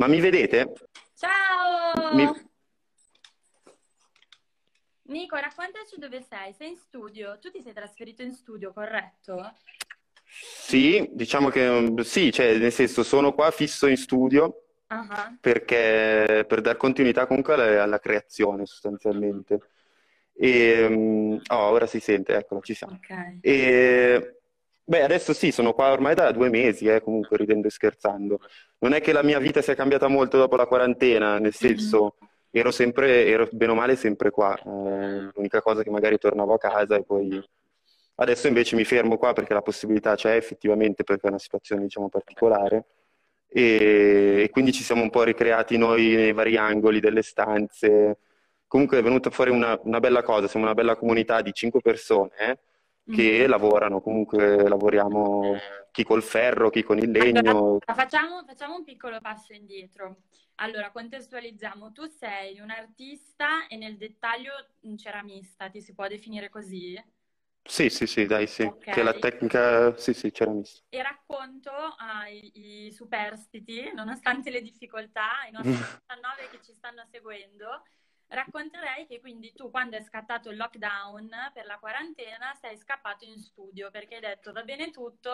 Ma mi vedete? Ciao! Mi... Nico, raccontaci dove sei. Sei in studio. Tu ti sei trasferito in studio, corretto? Sì, diciamo che sì, cioè, nel senso sono qua fisso in studio Ah, perché per dar continuità comunque alla, alla creazione sostanzialmente. E, mm, oh, ora si sente, eccolo, ci siamo. ok. E, beh, adesso sì, sono qua ormai da due mesi, eh, comunque ridendo e scherzando. Non è che la mia vita sia cambiata molto dopo la quarantena, nel Mhm. senso ero sempre, ero bene o male sempre qua. Eh, l'unica cosa che magari tornavo a casa e poi adesso invece mi fermo qua perché la possibilità c'è effettivamente perché è una situazione, diciamo, particolare. E, e quindi ci siamo un po' ricreati noi nei vari angoli delle stanze. Comunque è venuta fuori una, una bella cosa, siamo una bella comunità di cinque persone, eh, che Mhm. lavorano, comunque lavoriamo chi col ferro, chi con il Allora, legno. facciamo, facciamo un piccolo passo indietro. Allora, contestualizziamo. Tu sei un artista e nel dettaglio un ceramista, ti si può definire così? Sì, sì, sì, dai, sì, Ok. che la tecnica, sì, sì, c'era mista. E racconto ai i superstiti, nonostante le difficoltà, i nostri 19 che ci stanno seguendo, racconterei che quindi tu, quando è scattato il lockdown per la quarantena, sei scappato in studio perché hai detto va bene tutto,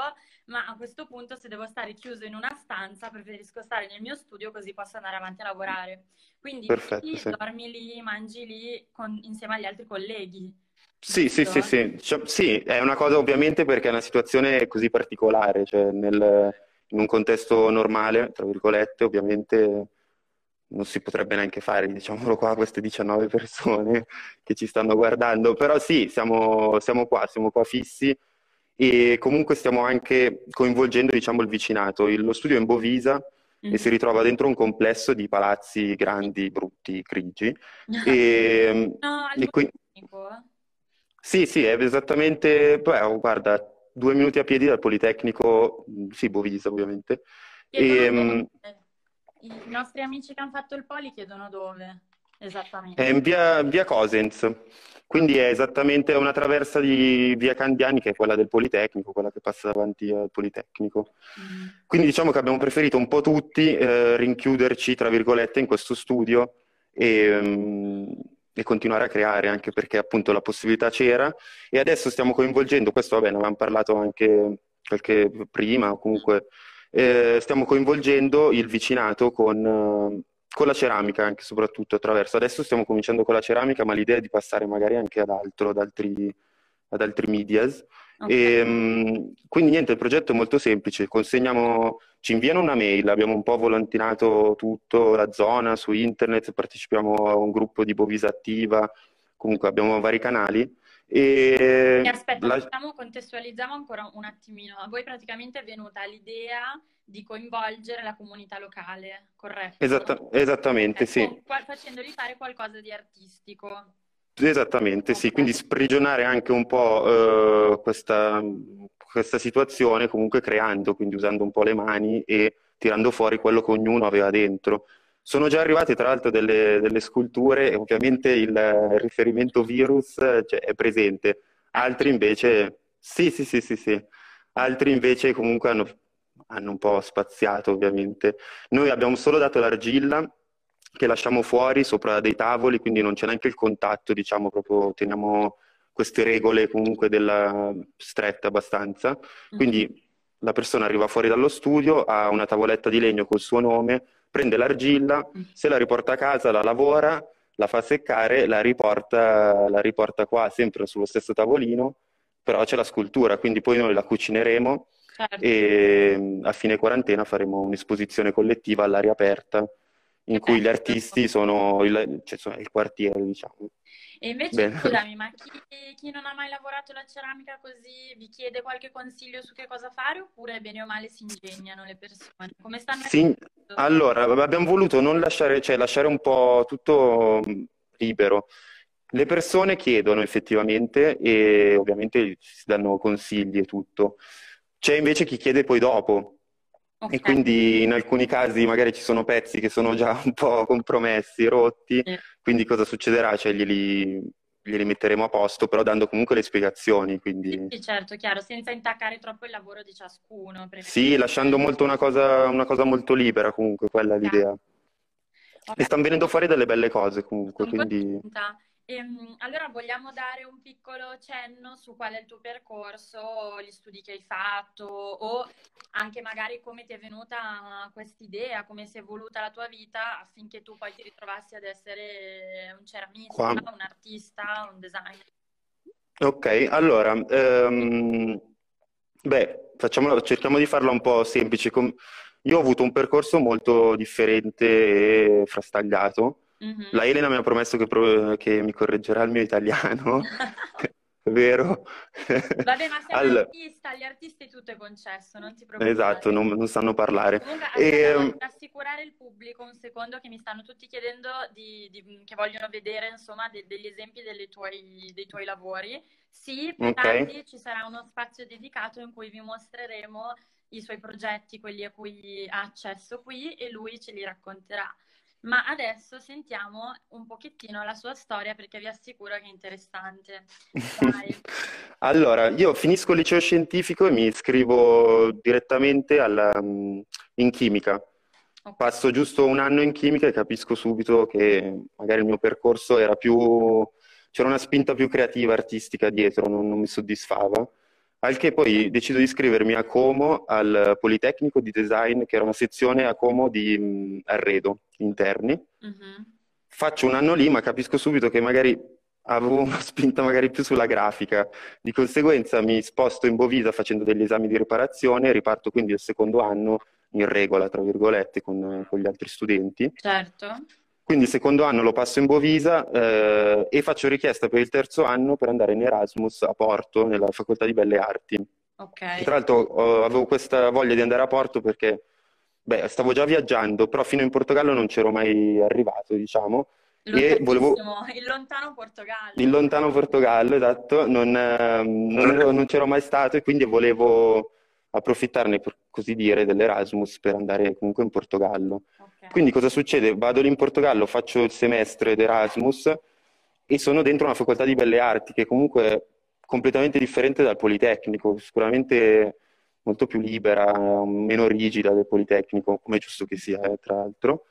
ma a questo punto se devo stare chiuso in una stanza, preferisco stare nel mio studio così posso andare avanti a lavorare. Quindi Perfetto, sì. dormi lì, mangi lì con- insieme agli altri colleghi, Sì, sì, sì, sì. Cioè, sì, è una cosa ovviamente perché è una situazione così particolare, cioè nel- in un contesto normale, tra virgolette, ovviamente non si potrebbe neanche fare, diciamolo qua, queste 19 persone che ci stanno guardando, però sì, siamo, siamo qua, siamo qua fissi e comunque stiamo anche coinvolgendo, diciamo, il vicinato. Il- lo studio è in Bovisa e si Mhm. ritrova dentro un complesso di palazzi grandi, brutti, grigi e, No, e qui... Politecnico? Sì, sì, è esattamente, beh, oh, guarda, due minuti a piedi dal Politecnico, mh, sì, Bovisa ovviamente, Chiedono e, mh, I nostri amici che hanno fatto il poli chiedono dove. è Esattamente. in via, via Cosens, quindi è esattamente una traversa di via Candiani che è quella del Politecnico, quella che passa davanti al Politecnico. Mm. Quindi diciamo che abbiamo preferito un po' tutti eh, rinchiuderci, tra virgolette, in questo studio e, mh, e continuare a creare, anche perché appunto la possibilità c'era e adesso stiamo coinvolgendo, questo vabbè, ne avevamo parlato anche qualche prima, o comunque eh, stiamo coinvolgendo il vicinato con, eh, con la ceramica anche soprattutto attraverso. Adesso stiamo cominciando con la ceramica, ma l'idea è di passare magari anche ad altro, ad altri, ad altri medias. Ok. E, mh, quindi niente, il progetto è molto semplice, consegniamo, ci inviano una mail, abbiamo un po' volantinato tutto, la zona su internet, partecipiamo a un gruppo di Bovisa Attiva, comunque abbiamo vari canali E e aspetta, la- facciamo, contestualizziamo ancora un attimino. A voi praticamente è venuta l'idea di coinvolgere la comunità locale, esatta- corretto? esattamente, Ok, sì. con- facendoli fare qualcosa di artistico. Esattamente, sì, quindi sprigionare anche un po' eh, questa, questa situazione, comunque creando, quindi usando un po' le mani e tirando fuori quello che ognuno aveva dentro. Sono già arrivate tra l'altro delle, delle sculture e ovviamente il, riferimento virus cioè, è presente, altri invece sì, sì, sì, sì, sì, altri invece comunque hanno, hanno un po' spaziato ovviamente. Noi abbiamo solo dato l'argilla che lasciamo fuori sopra dei tavoli, quindi non c'è neanche il contatto, diciamo, proprio teniamo queste regole comunque della strette abbastanza. Mhm. Quindi la persona arriva fuori dallo studio, ha una tavoletta di legno col suo nome, prende l'argilla, se la riporta a casa, la lavora, la fa seccare, la riporta, la riporta qua, sempre sullo stesso tavolino, però c'è la scultura, quindi poi noi la cucineremo Certo, e a fine quarantena faremo un'esposizione collettiva all'aria aperta in cui gli artisti sono il, cioè, sono il quartiere, diciamo. E invece, Bene. scusami, ma chi, chi non ha mai lavorato la ceramica così vi chiede qualche consiglio su che cosa fare oppure bene o male si ingegnano le persone? Come stanno Sì, allora, abbiamo voluto non lasciare, cioè lasciare un po' tutto mh, libero. Le persone chiedono effettivamente e ovviamente si danno consigli e tutto. C'è invece chi chiede poi dopo e Ok, quindi in alcuni casi magari ci sono pezzi che sono già un po' compromessi, rotti, sì. quindi cosa succederà? Cioè glieli, glieli metteremo a posto, però dando comunque le spiegazioni, quindi... Sì, certo, chiaro, senza intaccare troppo il lavoro di ciascuno. Sì, lasciando molto una cosa, una cosa molto libera comunque, quella è l'idea. Okay. E stanno venendo fuori delle belle cose comunque, Sono quindi... Contenta. Ehm, allora vogliamo dare un piccolo cenno su qual è il tuo percorso, gli studi che hai fatto o anche magari come ti è venuta questa idea, come si è evoluta la tua vita affinché tu poi ti ritrovassi ad essere un ceramista, Qua. un artista, un designer. Ok, allora, um, beh, facciamo, cerchiamo di farla un po' semplice. Io ho avuto un percorso molto differente e frastagliato Mm-hmm. La Elena mi ha promesso che, pro- che mi correggerà il mio italiano, vero? Vabbè, ma sei un artista, agli artisti tutto è concesso, non ti preoccupare. Esatto, non, non sanno parlare. Comunque, e... Ehm, rassicurare il pubblico un secondo che mi stanno tutti chiedendo di, di, che vogliono vedere insomma de, degli esempi tuoi, dei tuoi lavori. Sì, più okay. tardi ci sarà uno spazio dedicato in cui vi mostreremo i suoi progetti, quelli a cui ha accesso qui e lui ce li racconterà. Ma adesso sentiamo un pochettino la sua storia perché vi assicuro che è interessante. allora, io finisco il liceo scientifico e mi iscrivo direttamente alla, mm, in chimica. Okay. Passo giusto un anno in chimica e capisco subito che magari il mio percorso era più... c'era una spinta più creativa, artistica dietro, non, non mi soddisfava. Al che poi decido di iscrivermi a Como al Politecnico di Design, che era una sezione a Como di mh, arredo interni. Uh-huh. Faccio un anno lì, ma capisco subito che magari avevo una spinta magari più sulla grafica. Di conseguenza mi sposto in Bovisa facendo degli esami di riparazione riparto quindi il secondo anno in regola, tra virgolette, con, con gli altri studenti. Certo. Quindi il secondo anno lo passo in Bovisa eh, e faccio richiesta per il terzo anno per andare in Erasmus a Porto, nella Facoltà di Belle Arti. Okay. Tra l'altro eh, avevo questa voglia di andare a Porto perché beh, stavo già viaggiando, però fino in Portogallo non c'ero mai arrivato, diciamo. E volevo... Il lontano Portogallo. Il lontano Portogallo, esatto, non, eh, non, ero, non c'ero mai stato e quindi volevo approfittarne, per così dire, dell'Erasmus per andare comunque in Portogallo. Okay. Quindi cosa succede? Vado lì in Portogallo, faccio il semestre d'Erasmus e sono dentro una facoltà di belle arti che comunque è completamente differente dal Politecnico, sicuramente molto più libera, meno rigida del Politecnico, come è giusto che sia, eh, tra l'altro.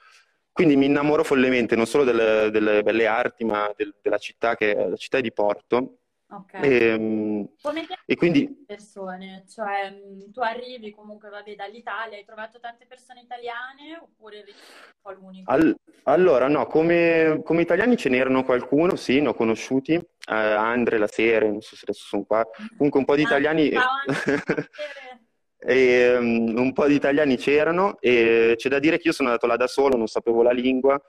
Quindi mi innamoro follemente non solo delle, delle belle arti, ma del, della città, che è la città di Porto, Ok. E, ehm, Come e quindi... persone? Cioè, mm, tu arrivi comunque, vabbè, dall'Italia, hai trovato tante persone italiane oppure eri un po' l'unico? All- allora, no, come, come, italiani ce n'erano qualcuno, sì, ne ho conosciuti, uh, Andre, La Sere, non so se adesso sono qua, comunque un po' di ah, italiani... e, um, un po' di italiani c'erano e c'è da dire che io sono andato là da solo, non sapevo la lingua,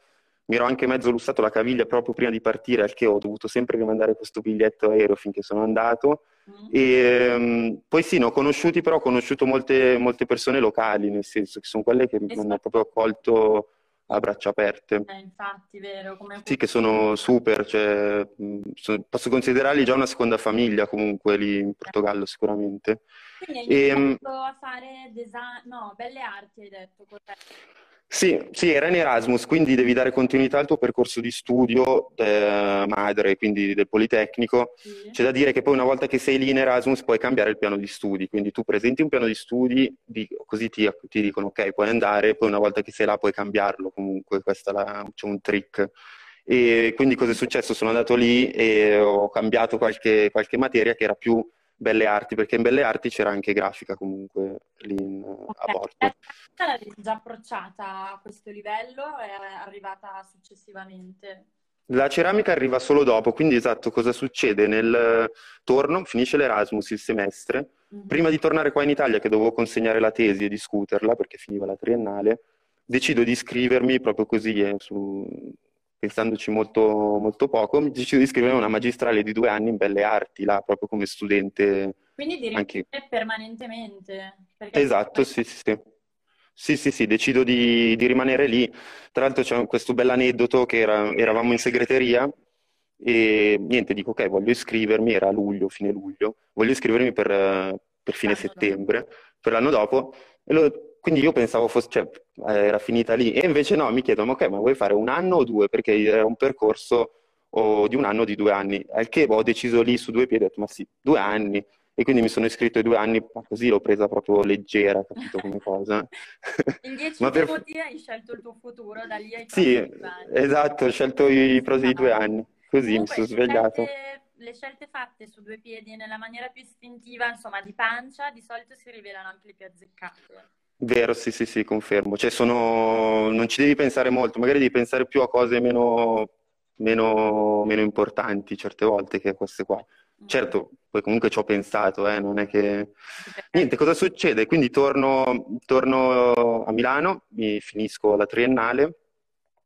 mi ero anche mezzo lussato la caviglia proprio prima di partire, al che ho dovuto sempre rimandare questo biglietto aereo finché sono andato. Mm. E, um, poi sì, ne ho conosciuti, però ho conosciuto molte, molte persone locali, nel senso che sono quelle che mi hanno proprio accolto a braccia aperte. Eh, infatti, vero. Come... Sì, che sono super, cioè, posso considerarli già una seconda famiglia comunque lì in Portogallo sicuramente. Quindi hai iniziato e, a fare design, no, belle arti hai detto, corretto? Sì, sì, era in Erasmus, quindi devi dare continuità al tuo percorso di studio eh, madre, quindi del Politecnico. Sì. C'è da dire che poi una volta che sei lì in Erasmus puoi cambiare il piano di studi, quindi tu presenti un piano di studi, di, così ti, ti, dicono ok, puoi andare, poi una volta che sei là puoi cambiarlo comunque, questo c'è un trick. E quindi cosa è successo? Sono andato lì e ho cambiato qualche, qualche materia che era più Belle Arti, perché in Belle Arti c'era anche grafica comunque lì in, okay. a Porto. L'avevi già approcciata a questo livello o è arrivata successivamente? La ceramica arriva solo dopo, quindi esatto, cosa succede? Nel torno, finisce l'Erasmus il semestre, mm-hmm. prima di tornare qua in Italia che dovevo consegnare la tesi e discuterla perché finiva la triennale, decido di iscrivermi proprio così eh, su, pensandoci molto, molto poco, mi decido di iscrivermi a una magistrale di due anni in belle arti, là proprio come studente. Quindi di anche... permanentemente? Esatto, sì, sì, sì. Sì, sì, sì, decido di, di, rimanere lì. Tra l'altro c'è questo bell'aneddoto che era, eravamo in segreteria e niente, dico ok, voglio iscrivermi, era luglio, fine luglio, voglio iscrivermi per, per fine settembre, per l'anno dopo. E lo, quindi io pensavo fosse, cioè, era finita lì. E invece no, mi chiedono, ok, ma vuoi fare un anno o due? Perché era un percorso o di un anno o di due anni. Al che ho deciso lì su due piedi, ho detto ma sì, due anni. E quindi mi sono iscritto ai due anni, ma così l'ho presa proprio leggera, capito come cosa. In dieci ma per... minuti hai scelto il tuo futuro, da lì hai Sì, esatto, ho scelto i prossimi due anni, così Comunque, mi sono svegliato. Scelte, le scelte fatte su due piedi nella maniera più istintiva, insomma, di pancia, di solito si rivelano anche le più azzeccate. Vero, sì, sì, sì, confermo. Cioè, sono... non ci devi pensare molto, magari devi pensare più a cose meno, meno, meno importanti certe volte che queste qua. Mm. Certo, poi comunque ci ho pensato, eh, non è che... Niente, cosa succede? Quindi torno, torno a Milano, mi finisco la triennale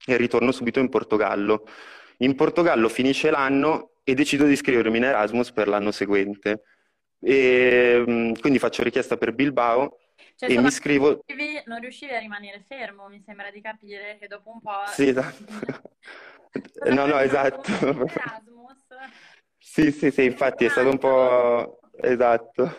e ritorno subito in Portogallo. In Portogallo finisce l'anno e decido di iscrivermi in Erasmus per l'anno seguente. E, mm, quindi faccio richiesta per Bilbao cioè, e mi iscrivo... Non riuscivi a rimanere fermo, mi sembra di capire che dopo un po'... Sì, esatto. no, no, esatto. Erasmus. Sì, sì, sì, infatti è stato un po'... Esatto.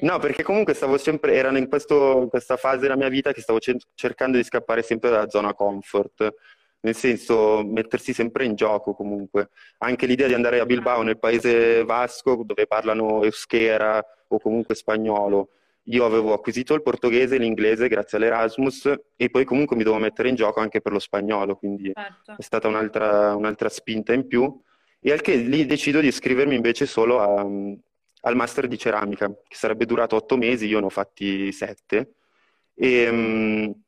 No, perché comunque stavo sempre, erano in, questo, in questa fase della mia vita che stavo cercando di scappare sempre dalla zona comfort, nel senso mettersi sempre in gioco comunque. Anche l'idea di andare a Bilbao, nel paese vasco, dove parlano euskera o comunque spagnolo, io avevo acquisito il portoghese e l'inglese grazie all'Erasmus e poi comunque mi dovevo mettere in gioco anche per lo spagnolo, quindi certo. è stata un'altra, un'altra, spinta in più. E al che lì decido di iscrivermi invece solo a, al master di ceramica, che sarebbe durato otto mesi, io ne ho fatti sette, e, um,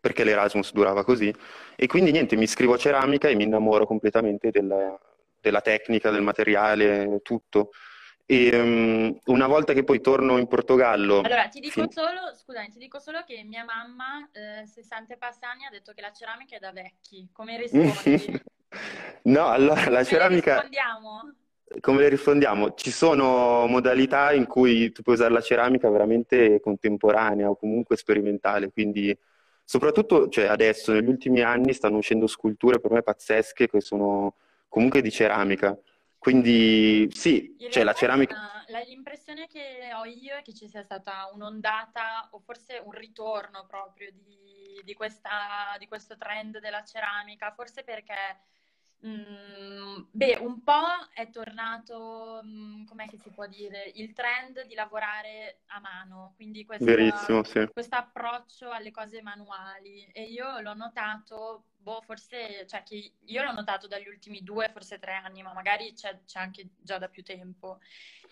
perché l'Erasmus durava così. E quindi niente, mi iscrivo a ceramica e mi innamoro completamente della, della tecnica, del materiale, tutto. E um, una volta che poi torno in Portogallo... Allora, ti dico, fin... solo, scusami, ti dico solo che mia mamma, eh, 60 e passi anni, ha detto che la ceramica è da vecchi. Come rispondi? no, allora, la Come ceramica... rispondiamo? Come le rispondiamo? Ci sono modalità in cui tu puoi usare la ceramica veramente contemporanea o comunque sperimentale, quindi soprattutto cioè, adesso, negli ultimi anni, stanno uscendo sculture per me pazzesche che sono comunque di ceramica quindi sì, cioè la ceramica... L'impressione che ho io è che ci sia stata un'ondata o forse un ritorno proprio di, di, questa, di questo trend della ceramica, forse perché Mm, beh, un po' è tornato, mm, com'è che si può dire, il trend di lavorare a mano, quindi questo sì. approccio alle cose manuali. E io l'ho notato, boh, forse, cioè che io l'ho notato dagli ultimi due, forse tre anni, ma magari c'è, c'è anche già da più tempo.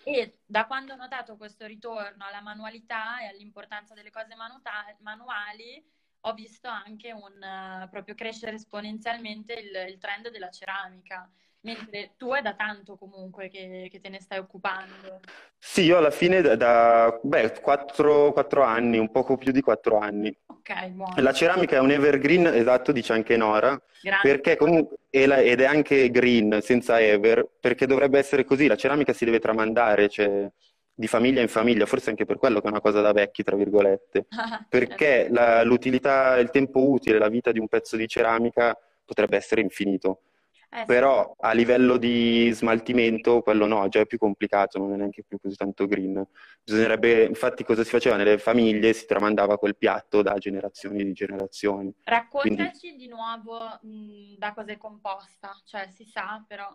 E da quando ho notato questo ritorno alla manualità e all'importanza delle cose manuta- manuali, ho visto anche un uh, proprio crescere esponenzialmente il, il, trend della ceramica, mentre tu è da tanto comunque che, che te ne stai occupando. Sì, io alla fine da, da beh, 4, 4, anni, un poco più di 4 anni. Ok, buono. La ceramica è un evergreen, esatto, dice anche Nora, perché comunque, ed è anche green, senza ever, perché dovrebbe essere così, la ceramica si deve tramandare, cioè di famiglia in famiglia, forse anche per quello che è una cosa da vecchi, tra virgolette, perché la, l'utilità, il tempo utile, la vita di un pezzo di ceramica potrebbe essere infinito. Eh, Però a livello di smaltimento, quello no, già è più complicato, non è neanche più così tanto green. Bisognerebbe, infatti, cosa si faceva nelle famiglie? Si tramandava quel piatto da generazioni di generazioni. Raccontaci Quindi... di nuovo mh, da cosa è composta, cioè si sa, però.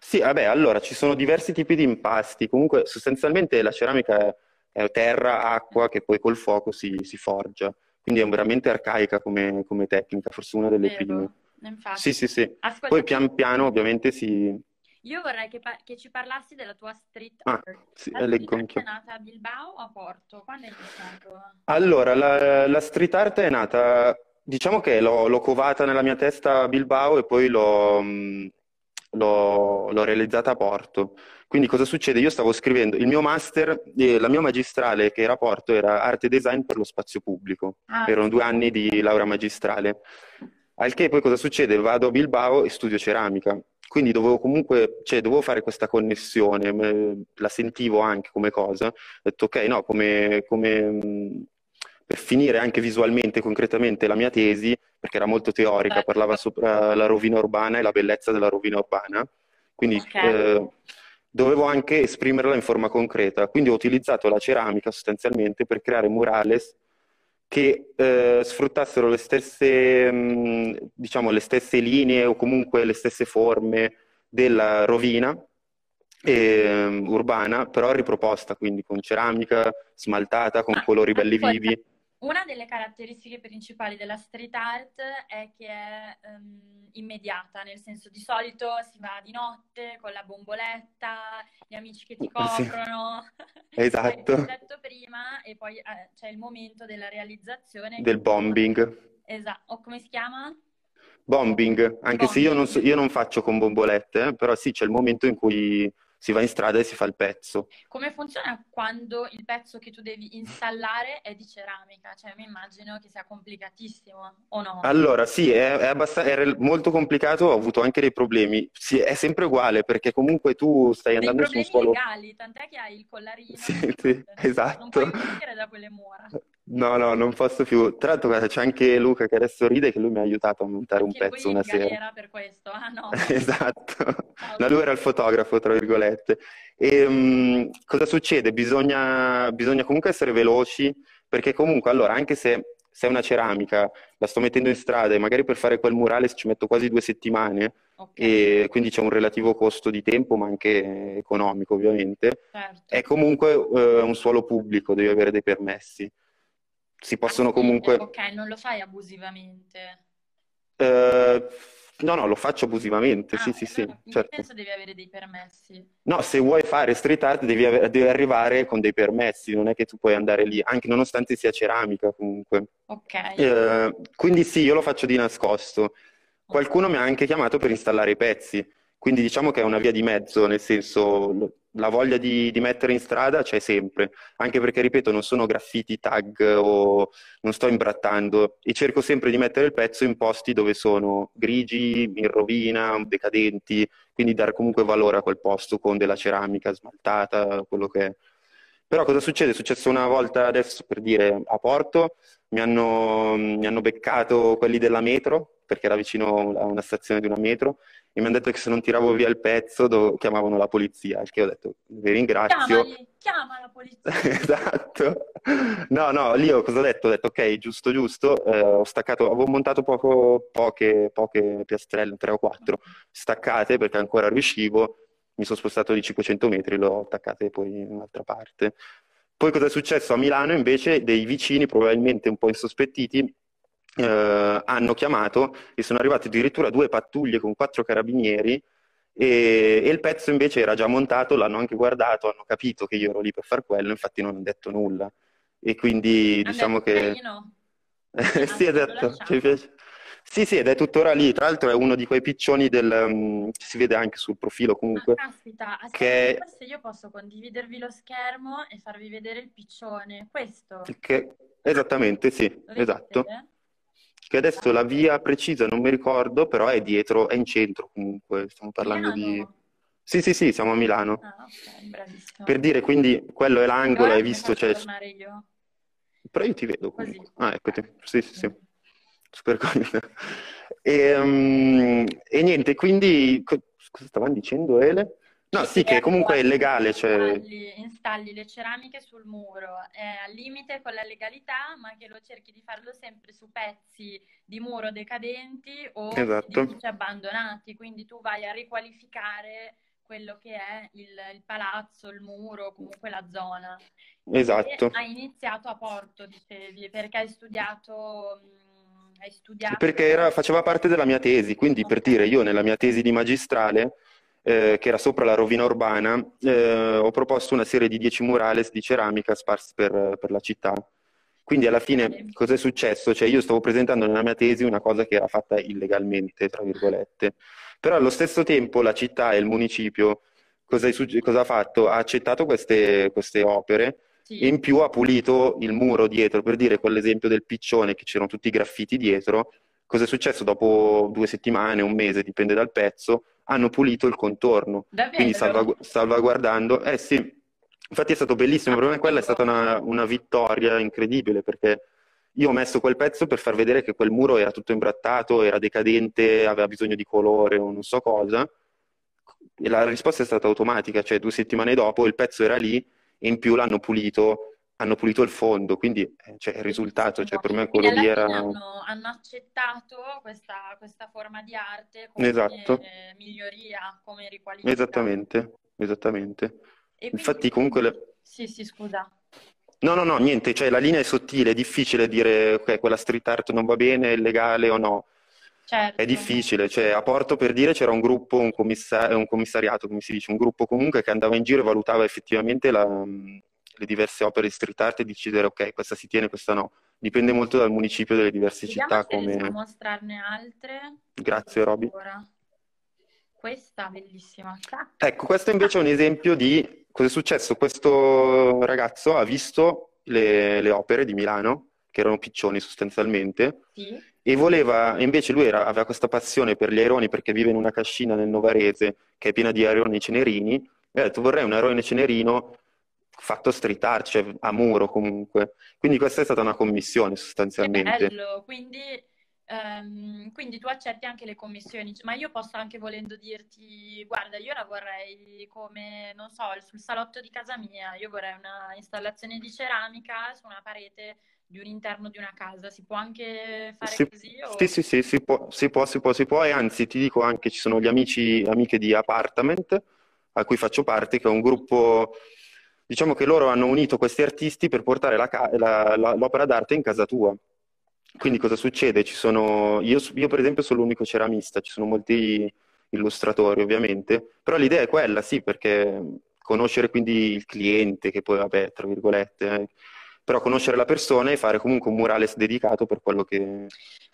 Sì, vabbè, allora ci sono diversi tipi di impasti. Comunque, sostanzialmente la ceramica è, è terra, acqua che poi col fuoco si, si forgia. Quindi è veramente arcaica come, come tecnica, forse una delle Vero. prime. Infatti. Sì, sì, sì. Ascolta, poi pian piano ovviamente si... Io vorrei che, pa- che, ci parlassi della tua street ah, art. Sì, la leggo street art è nata a Bilbao o a Porto? Quando è iniziato? Allora, la, la street art è nata, diciamo che l'ho, l'ho, covata nella mia testa a Bilbao e poi l'ho, l'ho, l'ho realizzata a Porto. Quindi cosa succede? Io stavo scrivendo il mio master, eh, la mia magistrale che era a Porto era arte e design per lo spazio pubblico. Ah, Erano due anni di laurea magistrale. Al che poi cosa succede? Vado a Bilbao e studio ceramica. Quindi dovevo comunque, cioè dovevo fare questa connessione, la sentivo anche come cosa. Ho detto ok, no, come, come per finire anche visualmente, concretamente la mia tesi, perché era molto teorica, certo. parlava sopra la rovina urbana e la bellezza della rovina urbana, quindi okay. eh, dovevo anche esprimerla in forma concreta. Quindi ho utilizzato la ceramica sostanzialmente per creare murales che eh, sfruttassero le stesse, mh, diciamo, le stesse linee o comunque le stesse forme della rovina eh, urbana, però riproposta, quindi con ceramica smaltata, con colori belli vivi. Una delle caratteristiche principali della street art è che è um, immediata, nel senso di solito si va di notte con la bomboletta, gli amici che ti coprono. Sì. Esatto. Come detto prima, e poi eh, c'è il momento della realizzazione. Del bombing. Esatto. O come si chiama? Bombing, anche bombing. se io non, so, io non, faccio con bombolette, eh, però sì, c'è il momento in cui si va in strada e si fa il pezzo. Come funziona quando il pezzo che tu devi installare è di ceramica? Cioè, mi immagino che sia complicatissimo, o no? Allora, sì, è, è, abbast- è molto complicato, ho avuto anche dei problemi. Sì, è sempre uguale, perché comunque tu stai dei andando su un suolo... legali, tant'è che hai il collarino. Sì, sì, esatto. Non puoi uscire da quelle mura. No, no, non posso più. Tra l'altro, guarda, c'è anche Luca che adesso ride che lui mi ha aiutato a montare un pezzo una sera. era per questo, ah no. esatto. No, lui era il fotografo, tra virgolette. E um, cosa succede? Bisogna, bisogna comunque essere veloci, perché comunque, allora, anche se se è una ceramica, la sto mettendo in strada e magari per fare quel murale ci metto quasi due settimane okay. e quindi c'è un relativo costo di tempo ma anche economico ovviamente, certo. è comunque uh, un suolo pubblico, devi avere dei permessi si possono comunque... Ok, non lo fai abusivamente. Uh, no, no, lo faccio abusivamente, ah, sì, sì, sì. In certo. senso devi avere dei permessi? No, se vuoi fare street art devi, ave- devi, arrivare con dei permessi, non è che tu puoi andare lì, anche nonostante sia ceramica comunque. Ok. Uh, quindi sì, io lo faccio di nascosto. Qualcuno mi ha anche chiamato per installare i pezzi, quindi diciamo che è una via di mezzo, nel senso la voglia di, di, mettere in strada c'è sempre, anche perché, ripeto, non sono graffiti, tag o non sto imbrattando e cerco sempre di mettere il pezzo in posti dove sono grigi, in rovina, decadenti, quindi dare comunque valore a quel posto con della ceramica smaltata, quello che è. Però cosa succede? È successo una volta adesso, per dire, a Porto, mi hanno, mi hanno beccato quelli della metro, perché era vicino a una stazione di una metro, e mi hanno detto che se non tiravo via il pezzo do- chiamavano la polizia, il che ho detto vi ringrazio. Chiamali, chiama la polizia. esatto. No, no, lì ho cosa ho detto? Ho detto ok, giusto, giusto, eh, ho staccato, avevo montato poco, poche, poche piastrelle, tre o quattro, staccate perché ancora riuscivo, mi sono spostato di 500 metri, le ho attaccate poi in un'altra parte. Poi cosa è successo? A Milano invece dei vicini, probabilmente un po' insospettiti, eh, hanno chiamato e sono arrivate addirittura due pattuglie con quattro carabinieri e, e, il pezzo invece era già montato, l'hanno anche guardato, hanno capito che io ero lì per far quello, infatti non hanno detto nulla. E quindi hanno diciamo che... No. sì, ci piace. Sì, sì, ed è tuttora lì. Tra l'altro è uno di quei piccioni del... Um, si vede anche sul profilo comunque. Ah, caspita, che... forse io posso condividervi lo schermo e farvi vedere il piccione. Questo? Che... Esattamente, sì, esatto. Vedere? Che adesso la via precisa non mi ricordo, però è dietro, è in centro comunque, stiamo parlando Milano. di... Sì, sì, sì, siamo a Milano. Ah, ok, bravissimo. Per dire, quindi, quello è l'angolo, hai visto, c'è... io. Però io ti vedo comunque. Così. Ah, eccoti. Sì, sì, sì. Super comodo. E, um, e niente, quindi... Cosa stavano dicendo, Ele? No, sì, che comunque è illegale. Cioè... Installi, installi, le ceramiche sul muro, è al limite con la legalità, ma che lo cerchi di farlo sempre su pezzi di muro decadenti o esatto. edifici abbandonati. Quindi tu vai a riqualificare quello che è il, il palazzo, il muro, comunque la zona. Esatto. E hai iniziato a Porto, dicevi, perché hai studiato... Hai studiato... Perché era, faceva parte della mia tesi, quindi okay. per dire, io nella mia tesi di magistrale eh, che era sopra la rovina urbana, eh, ho proposto una serie di 10 murales di ceramica sparsi per, per la città. Quindi alla fine cosa è successo? Cioè io stavo presentando nella mia tesi una cosa che era fatta illegalmente, tra virgolette, però allo stesso tempo la città e il municipio cosa, cosa ha fatto? Ha accettato queste, queste opere sì. e in più ha pulito il muro dietro, per dire quell'esempio del piccione che c'erano tutti i graffiti dietro, cosa è successo dopo due settimane, un mese, dipende dal pezzo, hanno pulito il contorno, Davvero? quindi salvagu- salvaguardando. Eh sì, infatti è stato bellissimo, per me quella è stata una, una, vittoria incredibile perché io ho messo quel pezzo per far vedere che quel muro era tutto imbrattato, era decadente, aveva bisogno di colore o non so cosa. E la risposta è stata automatica, cioè due settimane dopo il pezzo era lì e in più l'hanno pulito hanno pulito il fondo, quindi eh, cioè, il risultato, cioè, per me quello lì era... Hanno, hanno, accettato questa, questa, forma di arte come esatto. eh, miglioria, come riqualificazione. Esattamente, esattamente. Quindi... Infatti comunque... Le... Sì, sì, scusa. No, no, no, niente, cioè la linea è sottile, è difficile dire ok, quella street art non va bene, è legale o no. Certo. È difficile, cioè a Porto per dire c'era un gruppo, un, commissar- un commissariato, come si dice, un gruppo comunque che andava in giro e valutava effettivamente la, le diverse opere di street art e decidere ok, questa si tiene, questa no. Dipende molto dal municipio delle diverse Vediamo città. Se come... mostrarne altre. Grazie Roby. Questa bellissima. Ecco, questo invece è un esempio di cosa è successo. Questo ragazzo ha visto le, le opere di Milano, che erano piccioni sostanzialmente, sì. e voleva, invece lui era, aveva questa passione per gli aironi perché vive in una cascina nel Novarese che è piena di aironi cenerini, e ha detto vorrei un airone cenerino fatto cioè a muro comunque. Quindi questa è stata una commissione sostanzialmente. Bello, quindi, um, quindi tu accetti anche le commissioni, ma io posso anche volendo dirti, guarda, io la vorrei come, non so, sul salotto di casa mia, io vorrei una installazione di ceramica su una parete di un interno di una casa, si può anche fare sì, così? O... Sì, sì, sì, si può, si può, si può, si può, e anzi ti dico anche, ci sono gli amici, amiche di Apartment, a cui faccio parte, che è un gruppo diciamo che loro hanno unito questi artisti per portare la, la, la, l'opera d'arte in casa tua. Quindi cosa succede? Sono, io, io, per esempio sono l'unico ceramista, ci sono molti illustratori ovviamente, però l'idea è quella, sì, perché conoscere quindi il cliente, che poi vabbè, tra virgolette, eh, però conoscere la persona e fare comunque un murale dedicato per quello che...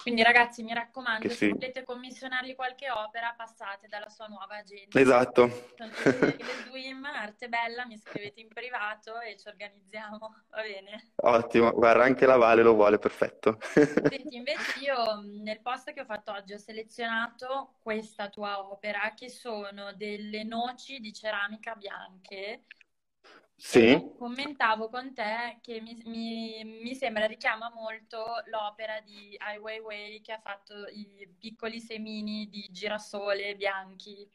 Quindi ragazzi, mi raccomando, se volete commissionargli qualche opera, passate dalla sua nuova agenda. Esatto. Swim, Arte Bella, mi scrivete in privato e ci organizziamo, va bene? Ottimo, guarda, anche la Vale lo vuole, perfetto. Senti, invece io nel post che ho fatto oggi ho selezionato questa tua opera, che sono delle noci di ceramica bianche sì. commentavo con te che mi, mi, mi, sembra richiama molto l'opera di Ai Weiwei che ha fatto i piccoli semini di girasole bianchi.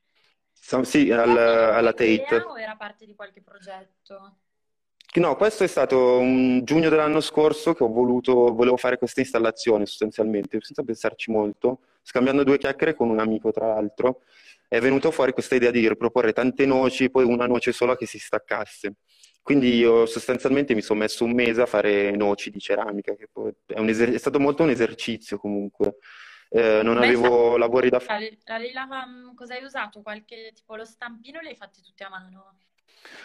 So, sì, al, alla Tate. O era parte di qualche progetto? No, questo è stato un giugno dell'anno scorso che ho voluto, volevo fare questa installazione sostanzialmente, senza pensarci molto, scambiando due chiacchiere con un amico tra l'altro, è venuto fuori questa idea di riproporre tante noci, poi una noce sola che si staccasse. Quindi io sostanzialmente mi sono messo un mese a fare noci di ceramica, che è, eser- è stato molto un esercizio comunque. Eh, non Beh, avevo lavori da fare. La Lila, um, cosa hai usato? Qualche tipo lo stampino li hai fatti tutti a mano?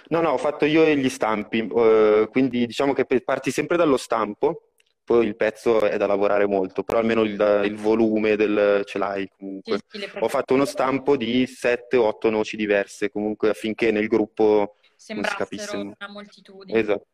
No, no, ho fatto io gli stampi, uh, quindi diciamo che parti sempre dallo stampo, poi il pezzo è da lavorare molto, però almeno il, il volume del, ce l'hai comunque. Ho fatto uno stampo di 7-8 noci diverse, comunque affinché nel gruppo sembrassero una moltitudine. Esatto.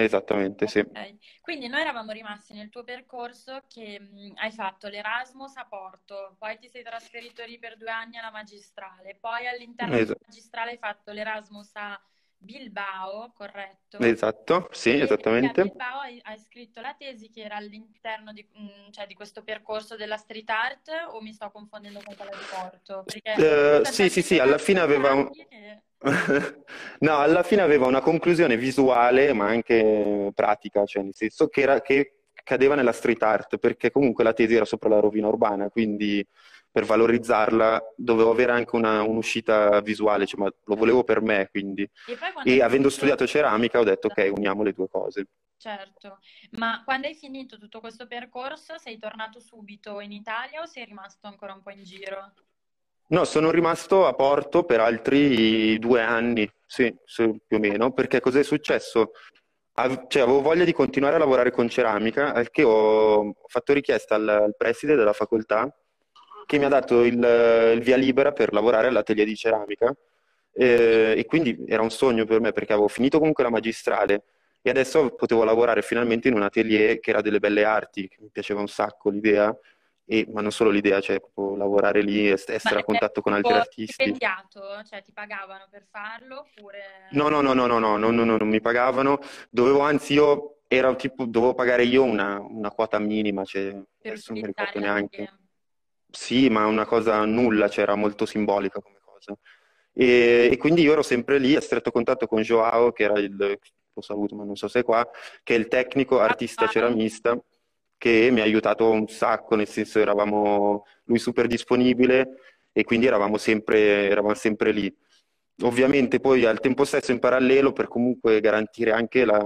Esattamente, sì. Okay. Quindi noi eravamo rimasti nel tuo percorso che mh, hai fatto l'Erasmus a Porto, poi ti sei trasferito lì per due anni alla magistrale, poi all'interno esatto. della magistrale hai fatto l'Erasmus a Bilbao, corretto? Esatto, sì, e esattamente. Bilbao hai, hai, scritto la tesi che era all'interno di, mh, cioè, di, questo percorso della street art o mi sto confondendo con quella di Porto? Uh, sì, sì, sì, alla fine aveva un... E... no, alla fine aveva una conclusione visuale, ma anche pratica, cioè nel senso che, era, che cadeva nella street art, perché comunque la tesi era sopra la rovina urbana, quindi per valorizzarla dovevo avere anche una, un'uscita visuale, cioè, ma lo volevo per me, quindi. E, e avendo studiato ceramica ho detto ok, uniamo le due cose. Certo, ma quando hai finito tutto questo percorso sei tornato subito in Italia o sei rimasto ancora un po' in giro? No, sono rimasto a Porto per altri due anni, sì, sì più o meno, perché cos'è successo? Cioè, avevo voglia di continuare a lavorare con ceramica, al che ho fatto richiesta al, al preside della facoltà che mi ha dato il, il via libera per lavorare all'atelier di ceramica eh, e quindi era un sogno per me perché avevo finito comunque la magistrale e adesso potevo lavorare finalmente in un atelier che era delle belle arti, mi piaceva un sacco l'idea e, ma non solo l'idea, cioè proprio lavorare lì, essere ma a contatto con altri artisti. stipendiato? Cioè ti pagavano per farlo oppure... No, no, no, no, no, no, no, no, no non mi pagavano. Dovevo, anzi io, era tipo, dovevo pagare io una, una quota minima, cioè, per adesso non mi ricordo neanche. Sì, ma una cosa nulla, cioè era molto simbolica come cosa. E, e, quindi io ero sempre lì a stretto contatto con Joao, che era il, lo saluto, ma non so se è qua, che è il tecnico artista ceramista che mi ha aiutato un sacco, nel senso eravamo lui super disponibile e quindi eravamo sempre, eravamo sempre lì. Ovviamente poi al tempo stesso in parallelo per comunque garantire anche, la,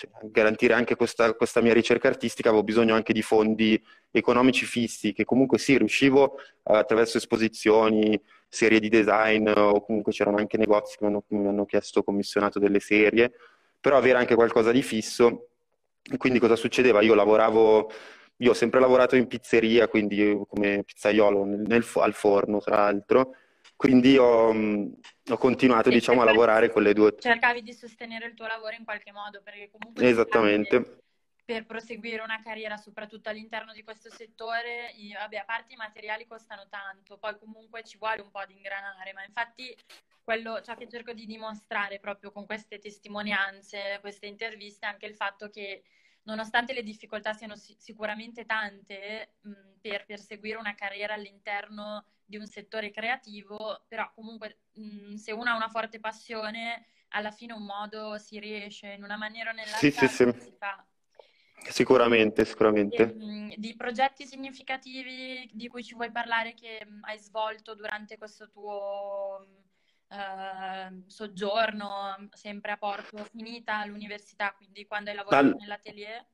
cioè, garantire anche questa, questa, mia ricerca artistica avevo bisogno anche di fondi economici fissi che comunque sì, riuscivo attraverso esposizioni, serie di design o comunque c'erano anche negozi che mi hanno, mi hanno chiesto commissionato delle serie, però avere anche qualcosa di fisso. Quindi cosa succedeva? Io lavoravo io ho sempre lavorato in pizzeria, quindi come pizzaiolo nel, al forno, tra l'altro, quindi ho, ho continuato, diciamo, a lavorare con le due. Cercavi di sostenere il tuo lavoro in qualche modo, perché comunque... Esattamente. Per proseguire una carriera, soprattutto all'interno di questo settore, i, vabbè, a parte i materiali costano tanto, poi comunque ci vuole un po' di ingranare, ma infatti quello, ciò che cerco di dimostrare proprio con queste testimonianze, queste interviste, è anche il fatto che nonostante le difficoltà siano sicuramente tante mh, per perseguire una carriera all'interno di un settore creativo, però comunque mh, se uno ha una forte passione, alla fine un modo si riesce, in una maniera o nell'altra sì, sì, sì. si fa. Sicuramente, sicuramente. E, di progetti significativi di cui ci vuoi parlare che hai svolto durante questo tuo uh, soggiorno, sempre a Porto, finita l'università, quindi quando hai lavorato All... nell'atelier?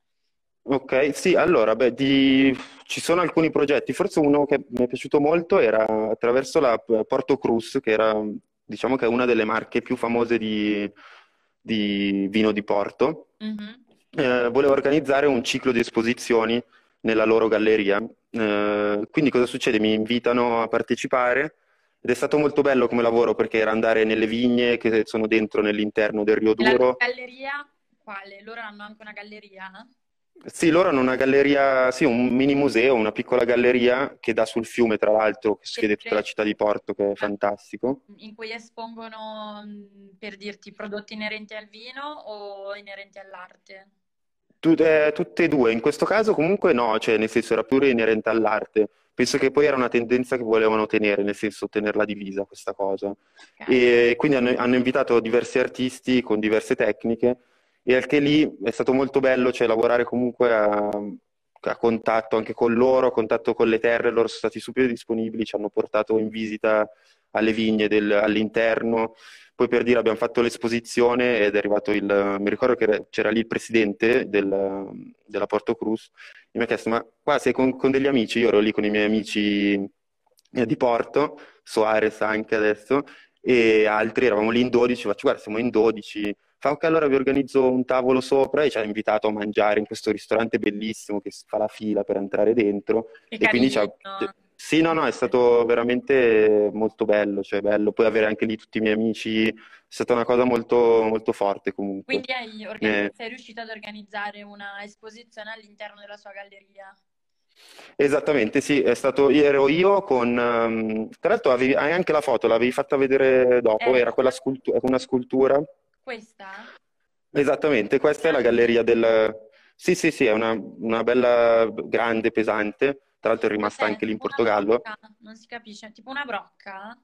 Ok, sì, allora, beh, di... ci sono alcuni progetti, forse uno che mi è piaciuto molto era attraverso la Porto Cruz, che era, diciamo che è una delle marche più famose di, di vino di Porto. Mm-hmm. Eh, volevo organizzare un ciclo di esposizioni nella loro galleria. Eh, quindi cosa succede? Mi invitano a partecipare ed è stato molto bello come lavoro perché era andare nelle vigne che sono dentro nell'interno del Rio Duro. La galleria quale? Loro hanno anche una galleria? Sì, loro hanno una galleria, sì, un mini museo, una piccola galleria che dà sul fiume, tra l'altro, che si vede tutta la città di Porto, che è fantastico. In cui espongono, per dirti, prodotti inerenti al vino o inerenti all'arte? Tutte, tutte e due, in questo caso comunque no, cioè nel senso era pure inerente all'arte. Penso che poi era una tendenza che volevano tenere, nel senso tenerla divisa questa cosa. Okay. E quindi hanno, hanno invitato diversi artisti con diverse tecniche e anche lì è stato molto bello, cioè lavorare comunque a, a, contatto anche con loro, a contatto con le terre, loro sono stati subito disponibili, ci hanno portato in visita alle vigne del, all'interno. Poi per dire abbiamo fatto l'esposizione ed è arrivato il, mi ricordo che c'era lì il presidente del, della Porto Cruz mi ha chiesto ma qua sei con, con, degli amici? Io ero lì con i miei amici eh, di Porto, Soares anche adesso, e altri, eravamo lì in 12, faccio guarda siamo in 12, fa ok allora vi organizzo un tavolo sopra. E ci ha invitato a mangiare in questo ristorante bellissimo che fa la fila per entrare dentro. Che e quindi ci ha... Sì, no, no, è stato veramente molto bello, cioè bello poi avere anche lì tutti i miei amici, è stata una cosa molto, molto forte comunque. Quindi hai organizz- eh... sei riuscito ad organizzare una esposizione all'interno della sua galleria? Esattamente, sì, è stato, ero io con, um, tra l'altro avevi, hai anche la foto, l'avevi fatta vedere dopo, eh, era quella scultura, una scultura questa? Esattamente, questa è la galleria del... Sì, sì, sì, è una, una bella, grande, pesante. Tra l'altro è rimasta Cos'è? anche lì in Portogallo. Non si capisce, tipo una brocca?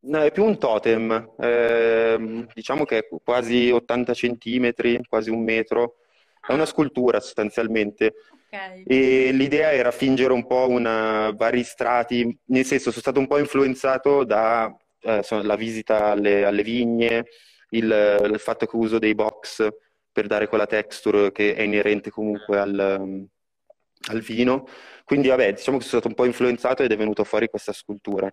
No, è più un totem, eh, diciamo che è quasi 80 centimetri, quasi un metro. È una scultura sostanzialmente. Okay. E l'idea era fingere un po' una, vari strati, nel senso sono stato un po' influenzato dalla eh, visita alle, alle vigne, il, il, fatto che uso dei box per dare quella texture che è inerente comunque al, al vino. Quindi vabbè, diciamo che sono stato un po' influenzato ed è venuto fuori questa scultura.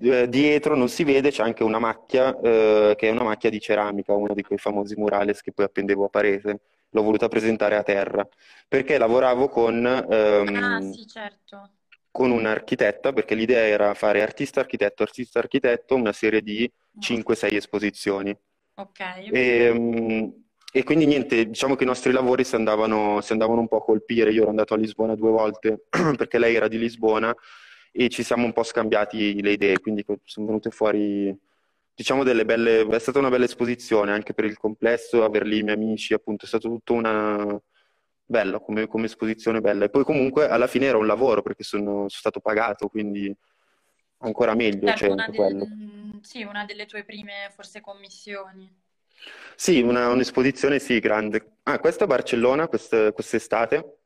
Eh, dietro non si vede, c'è anche una macchia eh, che è una macchia di ceramica, uno di quei famosi murales che poi appendevo a parete. L'ho voluta presentare a terra perché lavoravo con, ehm, ah, sì, certo. con un'architetta, perché l'idea era fare artista-architetto, artista-architetto, una serie di 5-6 esposizioni. Ok. E, ehm, e, quindi niente, diciamo che i nostri lavori si andavano, si andavano un po' a colpire. Io ero andato a Lisbona due volte perché lei era di Lisbona e ci siamo un po' scambiati le idee, quindi sono venute fuori, diciamo, delle belle... È stata una bella esposizione anche per il complesso, aver lì i miei amici, appunto, è stato tutto una... Bello, come, come esposizione bella. E poi comunque alla fine era un lavoro perché sono, sono stato pagato, quindi ancora meglio. Certo, cioè, una, del... sì, una delle tue prime forse commissioni. Sì, una, un'esposizione sì, grande. Ah, questa è Barcellona, quest- quest'estate.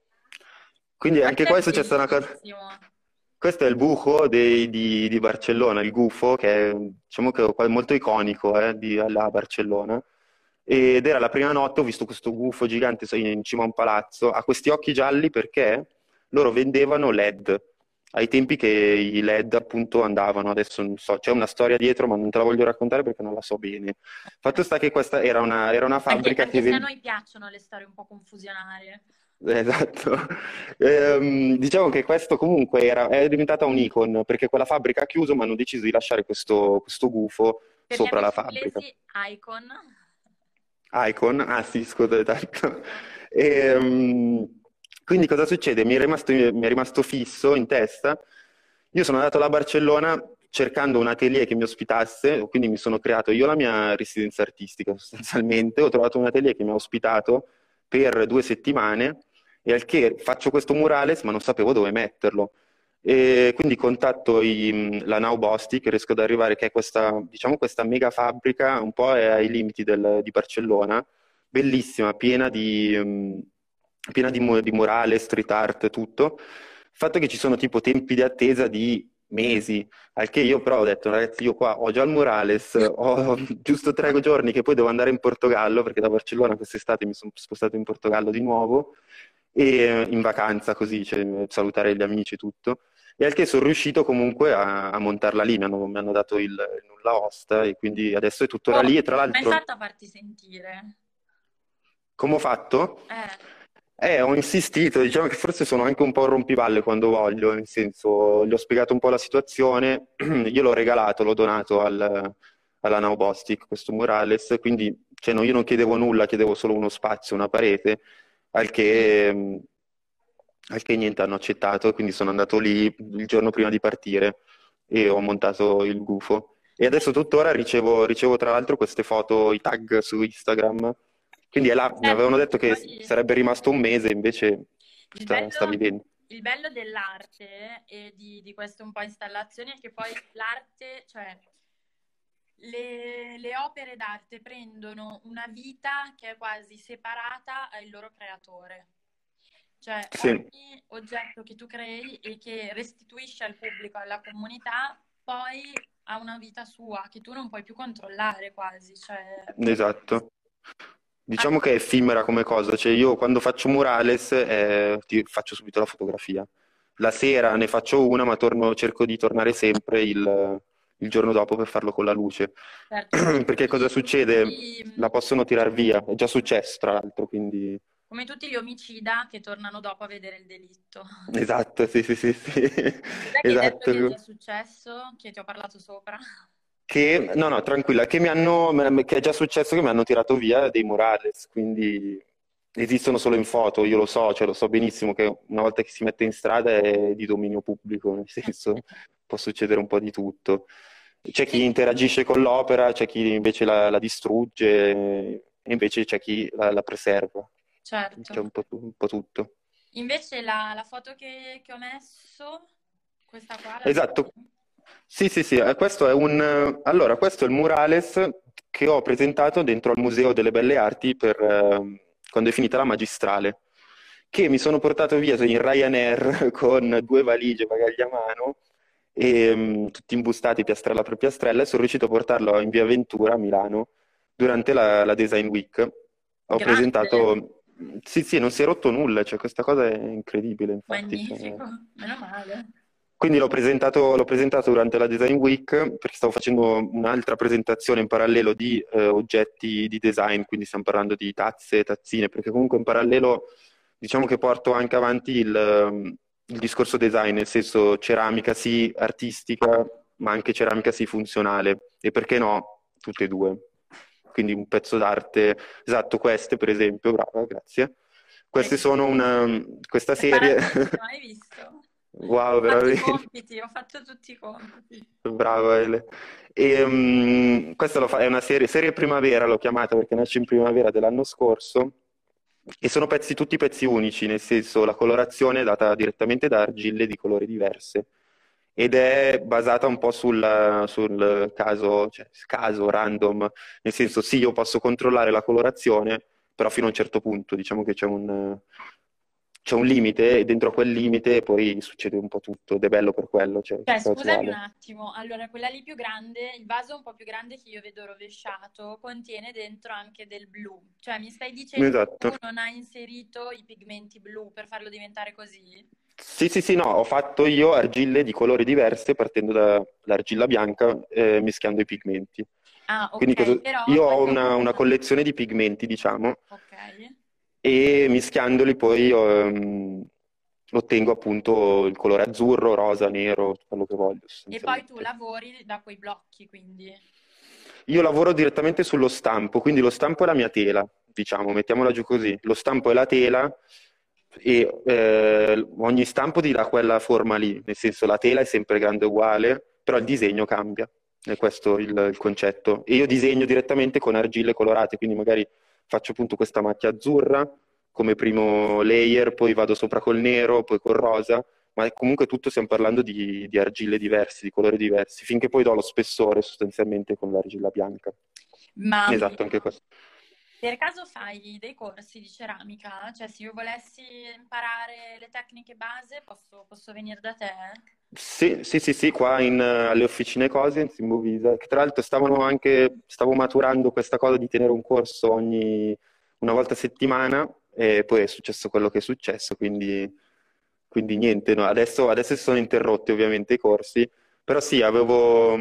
Quindi anche qua è successa una cosa. Questo è il buco dei- di, di Barcellona, il gufo, che è diciamo che è molto iconico eh, di, alla Barcellona. Ed era la prima notte, ho visto questo gufo gigante in cima a un palazzo, ha questi occhi gialli perché loro vendevano LED, ai tempi che i LED appunto andavano, adesso non so, c'è una storia dietro ma non te la voglio raccontare perché non la so bene. Fatto sta che questa era una, era una fabbrica anche, anche che... se a noi piacciono le storie un po' confusionarie. Esatto. Ehm, diciamo che questo comunque era, è diventata un icon perché quella fabbrica ha chiuso ma hanno deciso di lasciare questo, questo gufo Per sopra la fabbrica. Icon. Icon? Ah sì, scusa, tanto. Ehm, quindi cosa succede? Mi è rimasto, mi è rimasto fisso in testa. Io sono andato alla Barcellona cercando un atelier che mi ospitasse, quindi mi sono creato io la mia residenza artistica sostanzialmente, ho trovato un atelier che mi ha ospitato per due settimane e al che faccio questo murales ma non sapevo dove metterlo. E quindi contatto i, la Now Bosti che riesco ad arrivare, che è questa, diciamo, questa mega fabbrica un po' ai limiti del, di Barcellona, bellissima, piena di piena di, di murale, street art, tutto. Il fatto che ci sono tipo tempi di attesa di mesi, al che io però ho detto, ragazzi, io qua ho già il Murales, ho giusto tre giorni che poi devo andare in Portogallo, perché da Barcellona quest'estate mi sono spostato in Portogallo di nuovo, e in vacanza così, cioè, salutare gli amici e tutto. E al che sono riuscito comunque a, a montarla lì, mi hanno, mi hanno dato il, il nulla osta e quindi adesso è tuttora oh, lì e tra l'altro... Come hai fatto a farti sentire? Come ho fatto? Eh. Eh, ho insistito, diciamo che forse sono anche un po' un rompivalle quando voglio, nel senso, gli ho spiegato un po' la situazione, io l'ho regalato, l'ho donato al, alla Now Bostic, questo murales, quindi cioè, no, io non chiedevo nulla, chiedevo solo uno spazio, una parete, al che, al che niente hanno accettato, quindi sono andato lì il giorno prima di partire e ho montato il gufo. E adesso tuttora ricevo, ricevo tra l'altro queste foto, i tag su Instagram, quindi è là, mi avevano detto che sarebbe rimasto un mese, invece sta, bello, sta vivendo. Il bello dell'arte e di, di queste un po' installazioni è che poi l'arte, cioè le, le, opere d'arte prendono una vita che è quasi separata dal loro creatore. Cioè, sì. ogni oggetto che tu crei e che restituisci al pubblico, alla comunità, poi ha una vita sua che tu non puoi più controllare quasi. Cioè... Esatto. Diciamo che è effimera come cosa, cioè io quando faccio murales eh, faccio subito la fotografia. La sera ne faccio una, ma torno, cerco di tornare sempre il, il, giorno dopo per farlo con la luce. Certo. Perché cosa succede? La possono tirar via, è già successo tra l'altro, quindi... Come tutti gli omicida che tornano dopo a vedere il delitto. Esatto, sì, sì, sì. sì. Esatto. che è successo, che ti ho parlato sopra? Che, no, no, tranquilla, che, mi hanno, che è già successo che mi hanno tirato via dei murales, quindi esistono solo in foto, io lo so, cioè lo so benissimo che una volta che si mette in strada è di dominio pubblico, nel senso può succedere un po' di tutto. C'è chi interagisce con l'opera, c'è chi invece la, la distrugge, e invece c'è chi la, la preserva. Certo. C'è un po', un po tutto. Invece la, la foto che, che, ho messo, questa qua... Esatto. Sì, sì, sì, eh, questo è un... Allora, questo è il murales che ho presentato dentro al Museo delle Belle Arti per, eh, quando è finita la magistrale, che mi sono portato via in Ryanair con due valigie, bagagli a mano, e um, tutti imbustati piastrella per piastrella, e sono riuscito a portarlo in via Ventura a Milano durante la, la Design Week. Ho Grazie. presentato... Sì, sì, non si è rotto nulla, cioè questa cosa è incredibile, infatti. Magnifico, cioè... meno male. Quindi l'ho presentato, l'ho presentato, durante la Design Week perché stavo facendo un'altra presentazione in parallelo di eh, oggetti di design, quindi stiamo parlando di tazze, tazzine, perché comunque in parallelo diciamo che porto anche avanti il, ehm, il discorso design, nel senso ceramica sì artistica, ma anche ceramica sì funzionale, e perché no, tutte e due. Quindi un pezzo d'arte, esatto, queste per esempio, brava, grazie. Queste sono una, questa serie... Hai visto? Wow, veramente. Ho fatto, compiti, ho fatto tutti i compiti. Bravo Ele. E, um, questa fa- è una serie, serie primavera, l'ho chiamata perché nasce in primavera dell'anno scorso. E sono pezzi, tutti pezzi unici, nel senso la colorazione è data direttamente da argille di colori diverse. ed è basata un po' sul, sul caso, cioè, caso random, nel senso sì, io posso controllare la colorazione, però fino a un certo punto, diciamo che c'è un, c'è un limite e dentro a quel limite poi succede un po' tutto ed è bello per quello. Cioè, cioè scusami un attimo, allora quella lì più grande, il vaso un po' più grande che io vedo rovesciato, contiene dentro anche del blu. Cioè mi stai dicendo esatto. che tu non hai inserito i pigmenti blu per farlo diventare così? Sì, sì, sì, no, ho fatto io argille di colori diverse partendo dall'argilla bianca eh, mischiando i pigmenti. Ah, ok, Quindi però... io ho una, una collezione di pigmenti, diciamo. Ok e mischiandoli poi um, ottengo appunto il colore azzurro, rosa, nero, quello che voglio. E poi tu lavori da quei blocchi, quindi? Io lavoro direttamente sullo stampo, quindi lo stampo è la mia tela, diciamo, mettiamola giù così. Lo stampo è la tela e eh, ogni stampo ti dà quella forma lì, nel senso la tela è sempre grande uguale, però il disegno cambia, è questo il, il concetto. E io disegno direttamente con argille colorate, quindi magari faccio appunto questa macchia azzurra come primo layer, poi vado sopra col nero, poi col rosa, ma comunque tutto stiamo parlando di, di argille diverse, di colori diversi, finché poi do lo spessore sostanzialmente con l'argilla bianca. Ma esatto, anche questo. Per caso fai dei corsi di ceramica? Cioè, se io volessi imparare le tecniche base, posso, posso venire da te? Sì, sì, sì, sì, qua in, alle officine Cosens in Bovisa, che tra l'altro stavano anche, stavo maturando questa cosa di tenere un corso ogni, una volta a settimana e poi è successo quello che è successo, quindi, quindi niente, no, adesso, adesso sono interrotti ovviamente i corsi, però sì, avevo,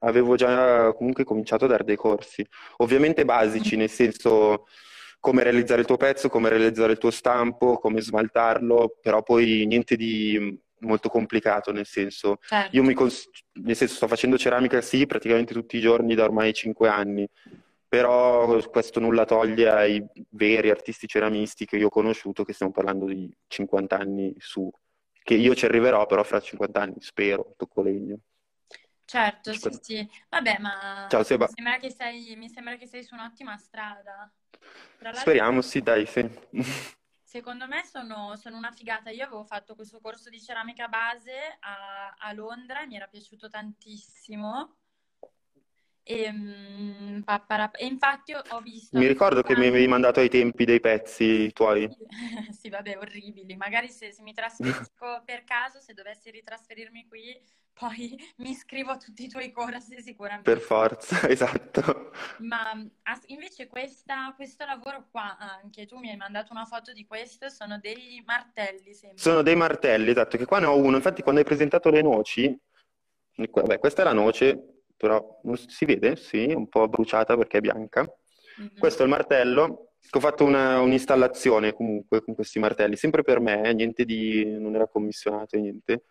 avevo già comunque cominciato a dare dei corsi, ovviamente basici, nel senso come realizzare il tuo pezzo, come realizzare il tuo stampo, come smaltarlo, però poi niente di molto complicato, nel senso, certo. io mi cons- nel senso sto facendo ceramica sì, praticamente tutti i giorni da ormai 5 anni, però questo nulla toglie ai veri artisti ceramisti che io ho conosciuto, che stiamo parlando di 50 anni su, che io ci arriverò però fra 50 anni, spero, tocco legno. Certo, sì, sì. Vabbè, ma Ciao, Seba. Mi, sembra che sei, mi sembra che sei su un'ottima strada. Speriamo, sì, dai, sì. Secondo me sono, sono, una figata. Io avevo fatto questo corso di ceramica base a, a Londra e mi era piaciuto tantissimo. E, um, e, infatti ho visto... Mi ricordo che mi avevi mandato ai tempi dei pezzi tuoi. sì, vabbè, orribili. Magari se, se mi trasferisco per caso, se dovessi ritrasferirmi qui, poi mi iscrivo a tutti i tuoi corsi sicuramente. Per forza, esatto. Ma invece questa, questo lavoro qua anche, tu mi hai mandato una foto di questo, sono dei martelli sempre. Sono dei martelli, esatto, che qua ne ho uno. Infatti quando hai presentato le noci, vabbè, questa è la noce, però si vede, sì, un po' bruciata perché è bianca. Mm-hmm. Questo è il martello, ho fatto una, un'installazione comunque con questi martelli, sempre per me, eh, niente di... non era commissionato, niente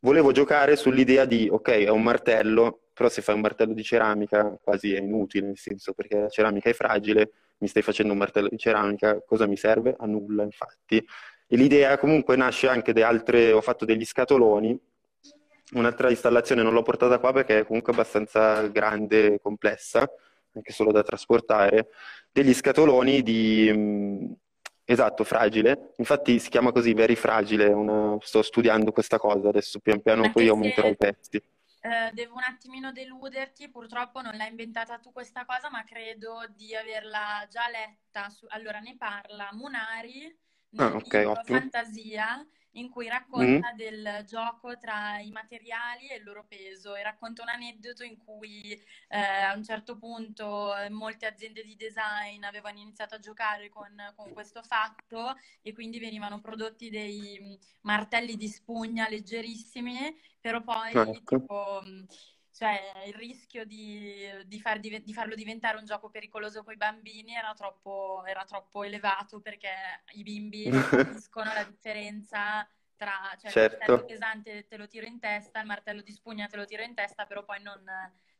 volevo giocare sull'idea di, ok, è un martello, però se fai un martello di ceramica quasi è inutile, nel senso perché la ceramica è fragile, mi stai facendo un martello di ceramica, cosa mi serve? A nulla, infatti. E l'idea comunque nasce anche da altre, ho fatto degli scatoloni, un'altra installazione non l'ho portata qua perché è comunque abbastanza grande e complessa, anche solo da trasportare, degli scatoloni di, Esatto, fragile. Infatti si chiama così, very fragile. Una... Sto studiando questa cosa, adesso pian piano Anche poi aumenterò i pezzi. Eh, devo un attimino deluderti, purtroppo non l'hai inventata tu questa cosa, ma credo di averla già letta. Su... Allora, ne parla Munari nel ah, okay, Fantasia in cui racconta mm. del gioco tra i materiali e il loro peso e racconta un aneddoto in cui eh, a un certo punto eh, molte aziende di design avevano iniziato a giocare con, con questo fatto e quindi venivano prodotti dei mm, martelli di spugna leggerissimi, però poi ecco. tipo mm, cioè il rischio di, di, far, di, farlo diventare un gioco pericoloso con i bambini era troppo, era troppo elevato perché i bimbi capiscono la differenza tra cioè, certo. il martello pesante te lo tiro in testa, il martello di spugna te lo tiro in testa, però poi non,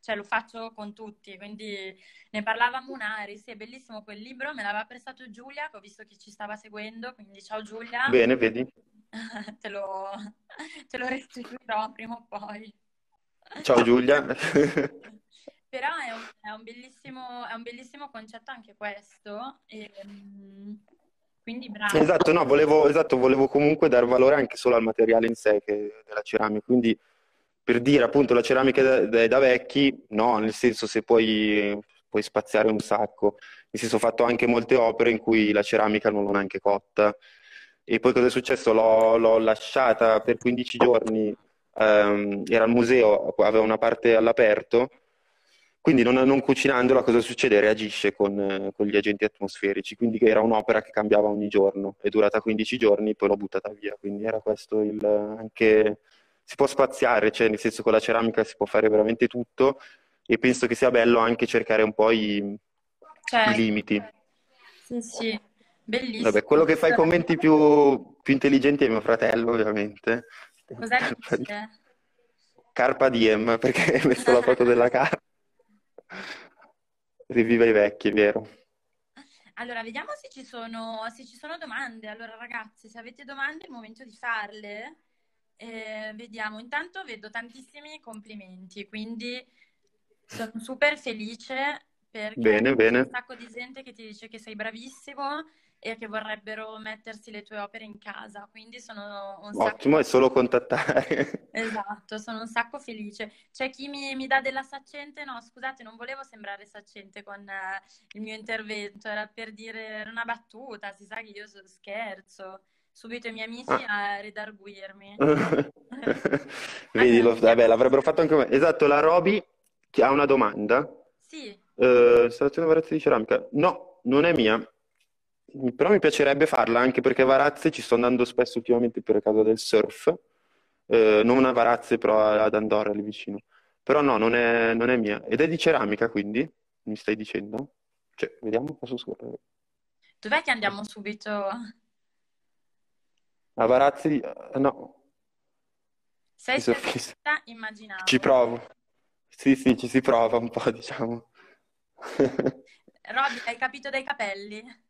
cioè, lo faccio con tutti, quindi ne parlava Munari, sì, è bellissimo quel libro, me l'aveva prestato Giulia, che ho visto che ci stava seguendo, quindi ciao Giulia. Bene, vedi. te, lo, te lo restituirò prima o poi. Ciao Giulia. Però è un, è, un è un, bellissimo, concetto anche questo. E, um, quindi bravo. Esatto, no, volevo, esatto, volevo comunque dar valore anche solo al materiale in sé che, della ceramica. Quindi per dire appunto la ceramica da, da, da vecchi, no, nel senso se puoi, puoi spaziare un sacco. Nel senso ho fatto anche molte opere in cui la ceramica non l'ho neanche cotta. E poi cosa è successo? L'ho, l'ho lasciata per 15 giorni, ehm, era al museo, aveva una parte all'aperto, quindi non, non cucinandola cosa succede? Reagisce con, con, gli agenti atmosferici, quindi era un'opera che cambiava ogni giorno, è durata 15 giorni, poi l'ho buttata via, quindi era questo il... anche... si può spaziare, cioè nel senso con la ceramica si può fare veramente tutto e penso che sia bello anche cercare un po' i, cioè, i limiti. Sì, sì. Bellissimo. Vabbè, quello che fa i commenti più, più intelligenti è mio fratello, ovviamente. Cos'è che dice? Carpa diem, perché hai messo la foto della carpa. Riviva i vecchi, è vero. Allora, vediamo se ci, sono, se ci sono domande. Allora, ragazzi, se avete domande è il momento di farle. Eh, vediamo, intanto vedo tantissimi complimenti, quindi sono super felice perché bene, bene. c'è un sacco di gente che ti dice che sei bravissimo e che vorrebbero mettersi le tue opere in casa. Quindi sono un sacco... Ottimo, è solo contattare. Esatto, sono un sacco felice. C'è chi mi, mi dà della saccente? No, scusate, non volevo sembrare saccente con eh, il mio intervento, era per dire una battuta, si sa che io scherzo. Subito i miei amici ah. a redarguirmi. Vedi, lo, vabbè, l'avrebbero fatto anche me. Esatto, la Roby ha una domanda. Sì. Uh, installazione varazze di ceramica. No, non è mia. Però mi piacerebbe farla anche perché Varazze ci sto andando spesso ultimamente per causa del surf. Uh, non a Varazze, però ad Andorra lì vicino. Però no, non è, non è mia. Ed è di ceramica, quindi? Mi stai dicendo? Cioè, vediamo, posso scorrere. Dov'è che andiamo subito? A Varazze. Uh, no. Sei stata immaginavo. Ci provo. Sì, sì, ci si prova un po', diciamo. Robby, hai capito dai capelli?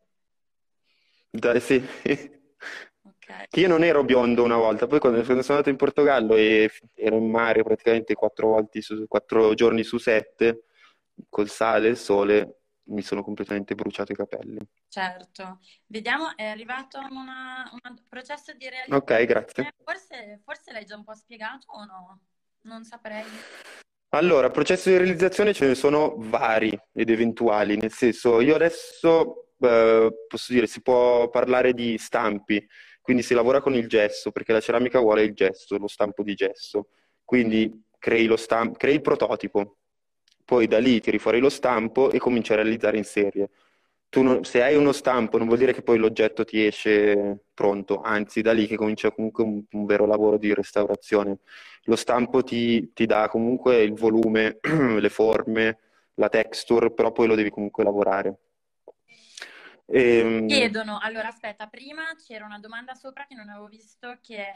Dai, sì. Okay. io non ero biondo una volta, poi quando sono andato in Portogallo e ero in mare praticamente quattro, volte su, quattro giorni su sette, col sale e il sole, mi sono completamente bruciato i capelli. Certo. Vediamo, è arrivato un processo di realizzazione. Ok, grazie. Forse, forse l'hai già un po' spiegato o no? Non saprei. Allora, processo di realizzazione ce ne sono vari ed eventuali, nel senso, io adesso eh, posso dire, si può parlare di stampi, quindi si lavora con il gesso, perché la ceramica vuole il gesso, lo stampo di gesso, quindi crei, stamp- crei il prototipo, poi da lì tiri fuori lo stampo e cominci a realizzare in serie. Non, se hai uno stampo non vuol dire che poi l'oggetto ti esce pronto, anzi da lì che comincia comunque un, un vero lavoro di restaurazione. Lo stampo ti, ti dà comunque il volume, le forme, la texture, però poi lo devi comunque lavorare. E... Ehm, Chiedono, allora aspetta, prima c'era una domanda sopra che non avevo visto che è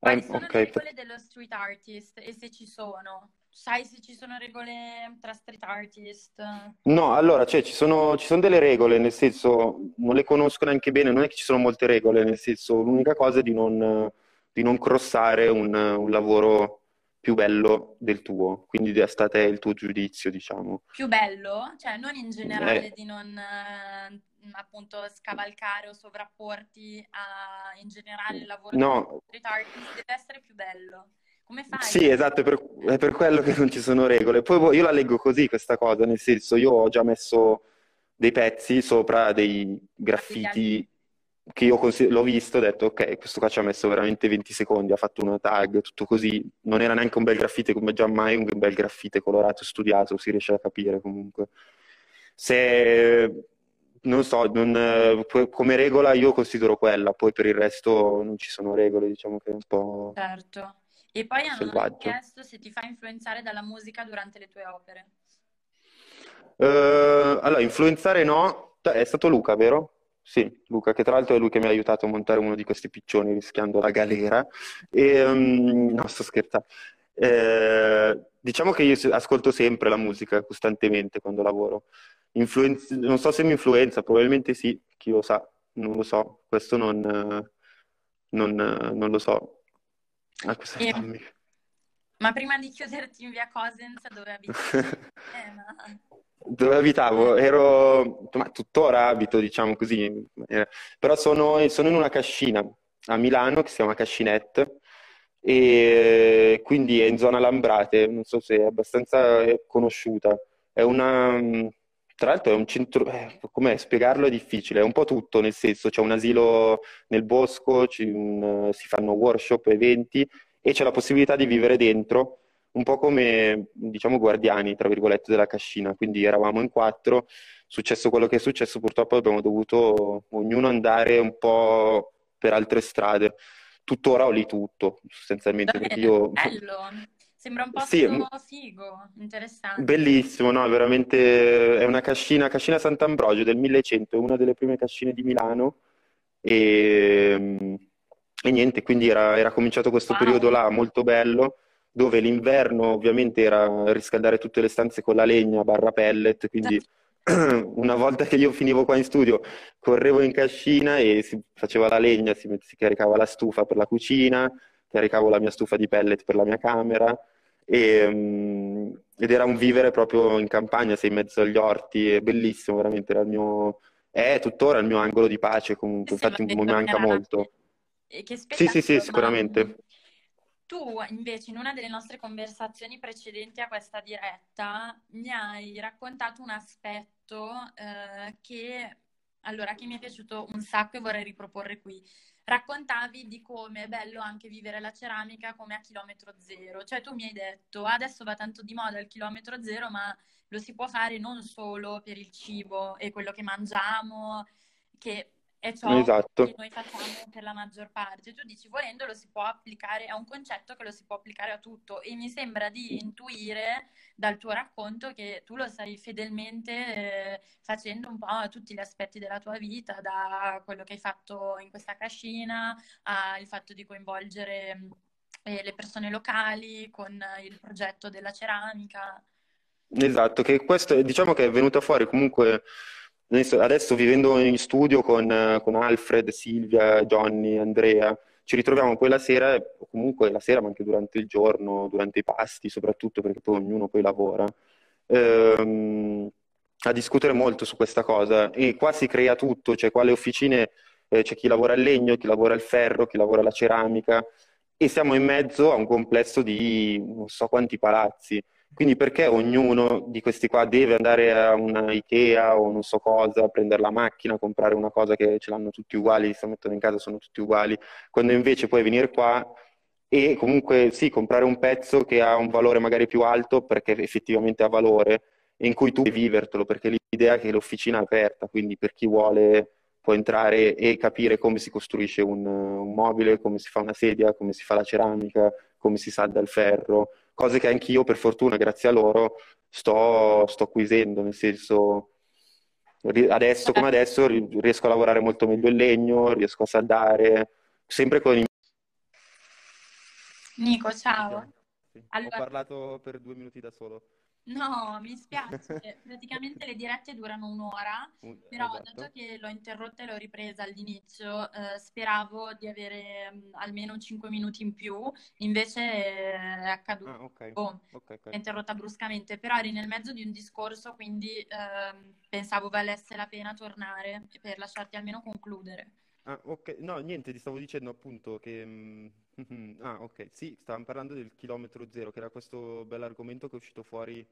quali sono okay. le regole dello street artist e se ci sono? Sai se ci sono regole tra street artist? No, allora, cioè, ci sono, ci sono delle regole, nel senso, non le conosco neanche bene, non è che ci sono molte regole, nel senso, l'unica cosa è di non, di non crossare un, un lavoro più bello del tuo, quindi sta a te il tuo giudizio, diciamo. Più bello? Cioè, non in generale eh. di non appunto scavalcare o sovrapporti a, in generale il lavoro no. di street artist, deve essere più bello. Come fai? Sì, esatto, è per, è per, quello che non ci sono regole. Poi boh, io la leggo così questa cosa, nel senso io ho già messo dei pezzi sopra dei graffiti che io cons- l'ho visto ho detto ok, questo qua ci ha messo veramente 20 secondi, ha fatto una tag, tutto così. Non era neanche un bel graffite come già mai un bel graffite colorato, studiato, si riesce a capire comunque. Se non so, non, come regola io considero quella, poi per il resto non ci sono regole, diciamo che è un po'... Certo. E poi hanno chiesto se ti fa influenzare dalla musica durante le tue opere. Uh, allora, influenzare no, è stato Luca, vero? Sì, Luca, che tra l'altro è lui che mi ha aiutato a montare uno di questi piccioni rischiando la galera. E, um, no, sto scherzando. Eh, diciamo che io ascolto sempre la musica costantemente quando lavoro. Influenz- non so se mi influenza, probabilmente sì, chi lo sa, non lo so. Questo non, non, non lo so. Ah, e... Ma prima di chiuderti in via Cosenza, dove abiti? eh, ma... Dove abitavo? Ero, ma tuttora abito, diciamo così, eh, però sono, sono, in una cascina a Milano che si chiama Cascinette, e quindi è in zona Lambrate, non so se è abbastanza conosciuta. È una, tra l'altro è un centro, eh, come spiegarlo è difficile, è un po' tutto, nel senso c'è un asilo nel bosco, un, si fanno workshop, eventi e c'è la possibilità di vivere dentro, un po' come, diciamo, guardiani, tra virgolette, della cascina. Quindi eravamo in quattro, successo quello che è successo, purtroppo abbiamo dovuto ognuno andare un po' per altre strade tuttora ho lì tutto, sostanzialmente. Perché io... Bello, sembra un po' sì, figo, interessante. Bellissimo, no? Veramente è una cascina, cascina Sant'Ambrogio del 1100, è una delle prime cascine di Milano e, e niente, quindi era, era cominciato questo wow. periodo là molto bello dove l'inverno ovviamente era riscaldare tutte le stanze con la legna barra pellet, quindi una volta che io finivo qua in studio, correvo in cascina e si faceva la legna, si, si caricava la stufa per la cucina, caricavo la mia stufa di pellet per la mia camera e, um, ed era un vivere proprio in campagna, sei in mezzo agli orti, è bellissimo, veramente era il mio, è tuttora il mio angolo di pace comunque, infatti mi manca molto. Sì, sì, sì, sicuramente. Tu invece in una delle nostre conversazioni precedenti a questa diretta mi hai raccontato un aspetto eh, che, allora, che mi è piaciuto un sacco e vorrei riproporre qui. Raccontavi di come è bello anche vivere la ceramica come a chilometro zero. Cioè tu mi hai detto adesso va tanto di moda il chilometro zero, ma lo si può fare non solo per il cibo e quello che mangiamo, che è ciò esatto. che noi facciamo per la maggior parte. Tu dici, volendo lo si può applicare, è un concetto che lo si può applicare a tutto e mi sembra di intuire dal tuo racconto che tu lo stai fedelmente eh, facendo un po' a tutti gli aspetti della tua vita, da quello che hai fatto in questa cascina al fatto di coinvolgere eh, le persone locali con il progetto della ceramica. Esatto, che questo diciamo che è venuto fuori comunque Adesso vivendo in studio con, con, Alfred, Silvia, Johnny, Andrea, ci ritroviamo poi la sera, comunque la sera ma anche durante il giorno, durante i pasti soprattutto perché poi ognuno poi lavora, ehm, a discutere molto su questa cosa e qua si crea tutto, cioè qua le officine eh, c'è chi lavora il legno, chi lavora il ferro, chi lavora la ceramica e siamo in mezzo a un complesso di non so quanti palazzi. Quindi perché ognuno di questi qua deve andare a una Ikea o non so cosa, prendere la macchina, comprare una cosa che ce l'hanno tutti uguali, si mettono in casa, sono tutti uguali, quando invece puoi venire qua e comunque sì, comprare un pezzo che ha un valore magari più alto perché effettivamente ha valore, in cui tu devi vivertelo, perché l'idea è che l'officina è aperta, quindi per chi vuole può entrare e capire come si costruisce un, un mobile, come si fa una sedia, come si fa la ceramica, come si salda il ferro, cose che anch'io, per fortuna, grazie a loro, sto, sto acquisendo, nel senso, adesso come adesso riesco a lavorare molto meglio il legno, riesco a saldare, sempre con i... Nico, ciao. Sì. Allora... Ho parlato per due minuti da solo. No, mi spiace. Praticamente le dirette durano un'ora, però esatto. dato che l'ho interrotta e l'ho ripresa all'inizio, eh, speravo di avere mh, mm, almeno 5 minuti in più, invece è accaduto. Ah, okay. Oh, okay, okay. È interrotta bruscamente, però eri nel mezzo di un discorso, quindi eh, pensavo valesse la pena tornare per lasciarti almeno concludere. Ah, ok. No, niente, ti stavo dicendo appunto che... Mm, ah, ok. Sì, stavamo parlando del chilometro zero, che era questo bell'argomento che è uscito fuori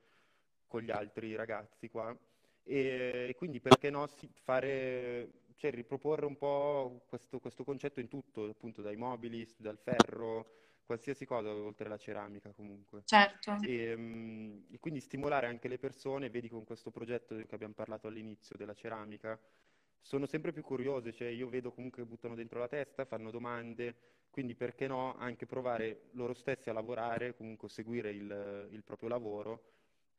con gli altri ragazzi qua. E quindi perché no fare, cioè riproporre un po' questo, questo concetto in tutto, appunto dai mobili, dal ferro, qualsiasi cosa oltre alla ceramica comunque. Certo. E, um, e, quindi stimolare anche le persone, vedi con questo progetto che abbiamo parlato all'inizio della ceramica, sono sempre più curiose, cioè io vedo comunque che buttano dentro la testa, fanno domande, quindi perché no anche provare loro stessi a lavorare, comunque seguire il, il proprio lavoro,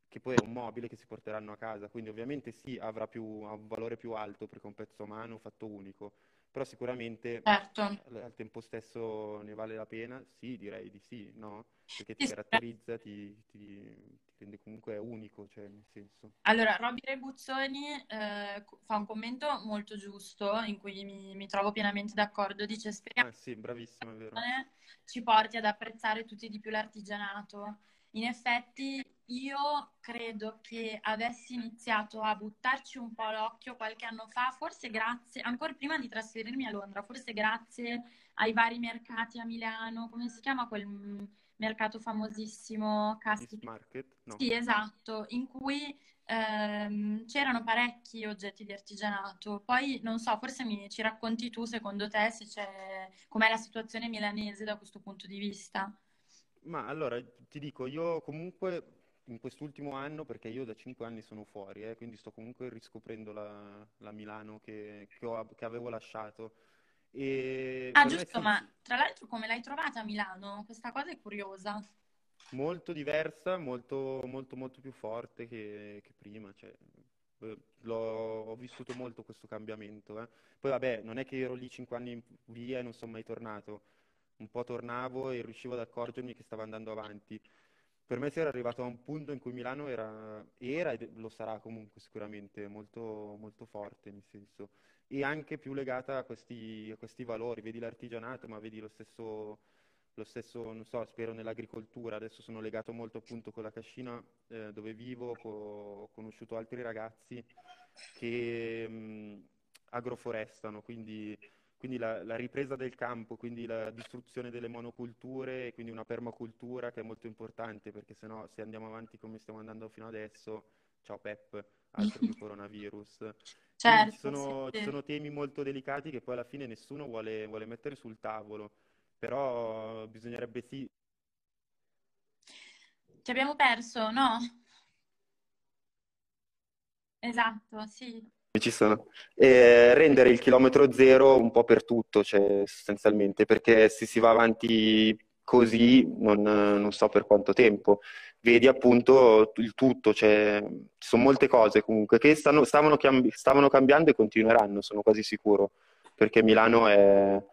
che poi è un mobile che si porteranno a casa, quindi ovviamente sì avrà più, un valore più alto perché è un pezzo a mano fatto unico, però sicuramente certo. al tempo stesso ne vale la pena? Sì, direi di sì, no? Perché ti caratterizza, ti, ti, ti rende comunque unico, cioè nel senso. Allora, Robby Rebuzzoni eh, fa un commento molto giusto in cui mi, mi trovo pienamente d'accordo, dice speriamo ah, sì, bravissimo, è vero. ci porti ad apprezzare tutti di più l'artigianato in effetti io credo che avessi iniziato a buttarci un po' l'occhio qualche anno fa, forse grazie, ancora prima di trasferirmi a Londra, forse grazie ai vari mercati a Milano, come si chiama quel mercato famosissimo? Caschi... Market? No. Sì, esatto, in cui ehm, c'erano parecchi oggetti di artigianato. Poi non so, forse mi, ci racconti tu secondo te se c'è, com'è la situazione milanese da questo punto di vista. Ma allora ti dico, io comunque in quest'ultimo anno, perché io da cinque anni sono fuori, eh, quindi sto comunque riscoprendo la, la Milano che, che, ho, che, avevo lasciato. E ah, giusto, sì, ma tra l'altro come l'hai trovata a Milano? Questa cosa è curiosa. Molto diversa, molto, molto, molto più forte che, che prima. Cioè, eh, ho vissuto molto questo cambiamento. Eh. Poi vabbè, non è che ero lì cinque anni via e non sono mai tornato. Un po' tornavo e riuscivo ad accorgermi che stava andando avanti. Per me si era arrivato a un punto in cui Milano era, era e lo sarà comunque sicuramente molto, molto forte, nel senso, e anche più legata a questi, a questi valori, vedi l'artigianato, ma vedi lo stesso, lo stesso, non so, spero nell'agricoltura, adesso sono legato molto appunto con la Cascina eh, dove vivo, ho conosciuto altri ragazzi che mh, agroforestano, quindi quindi la, la, ripresa del campo, quindi la distruzione delle monoculture, quindi una permacultura che è molto importante perché se no se andiamo avanti come stiamo andando fino adesso, ciao Pep, altro che coronavirus. Certo, ci, sono, sì. ci, sono, temi molto delicati che poi alla fine nessuno vuole, vuole mettere sul tavolo, però bisognerebbe sì. Ci abbiamo perso, no? Esatto, sì ci sono. E rendere il chilometro zero un po' per tutto, cioè, sostanzialmente, perché se si va avanti così non, non so per quanto tempo. Vedi appunto il tutto, cioè, ci sono molte cose comunque che stanno, stavano, cambi- stavano, cambiando e continueranno, sono quasi sicuro, perché Milano è,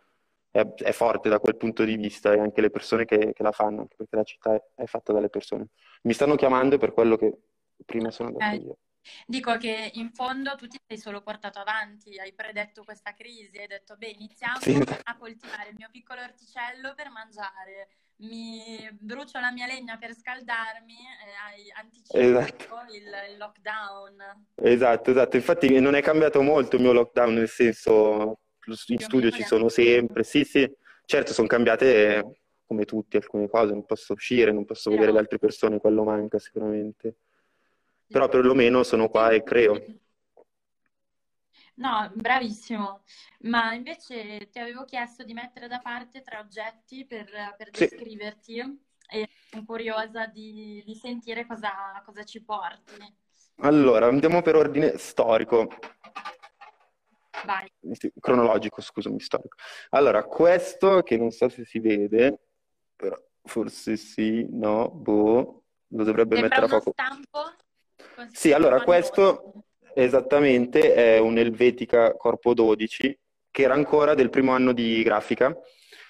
è, è, forte da quel punto di vista e anche le persone che, che la fanno, anche perché la città è, è, fatta dalle persone. Mi stanno chiamando per quello che prima sono andato eh. io. Dico che in fondo tu ti sei solo portato avanti, hai predetto questa crisi, hai detto beh iniziamo sì. a coltivare il mio piccolo orticello per mangiare, mi brucio la mia legna per scaldarmi e hai anticipato esatto. il, il, lockdown. Esatto, esatto, infatti non è cambiato molto il mio lockdown, nel senso in studio ci sono sempre, sì sì, certo sono cambiate come tutti alcune cose, non posso uscire, non posso Però... vedere le altre persone, quello manca sicuramente però perlomeno sono qua e creo. No, bravissimo. Ma invece ti avevo chiesto di mettere da parte tre oggetti per, per sì. descriverti e sono curiosa di, di sentire cosa, cosa, ci porti. Allora, andiamo per ordine storico. Vai. Cronologico, scusami, storico. Allora, questo che non so se si vede, però forse sì, no, boh, lo dovrebbe Sembra mettere a poco. stampo sì, allora questo esattamente è un Helvetica Corpo 12 che era ancora del primo anno di grafica,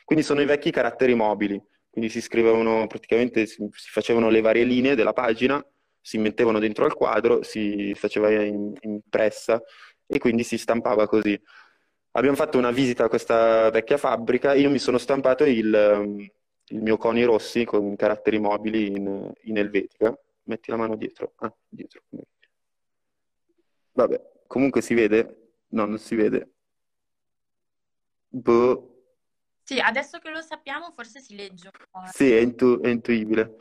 quindi sono i vecchi caratteri mobili, quindi si scrivevano praticamente, si, facevano le varie linee della pagina, si mettevano dentro al quadro, si faceva in, in pressa e quindi si stampava così. Abbiamo fatto una visita a questa vecchia fabbrica, io mi sono stampato il, il mio coni rossi con caratteri mobili in, in Helvetica metti la mano dietro. Ah, dietro. Vabbè, comunque si vede? No, non si vede. Boh. Sì, adesso che lo sappiamo forse si legge un po'. Sì, è, intu- è intuibile.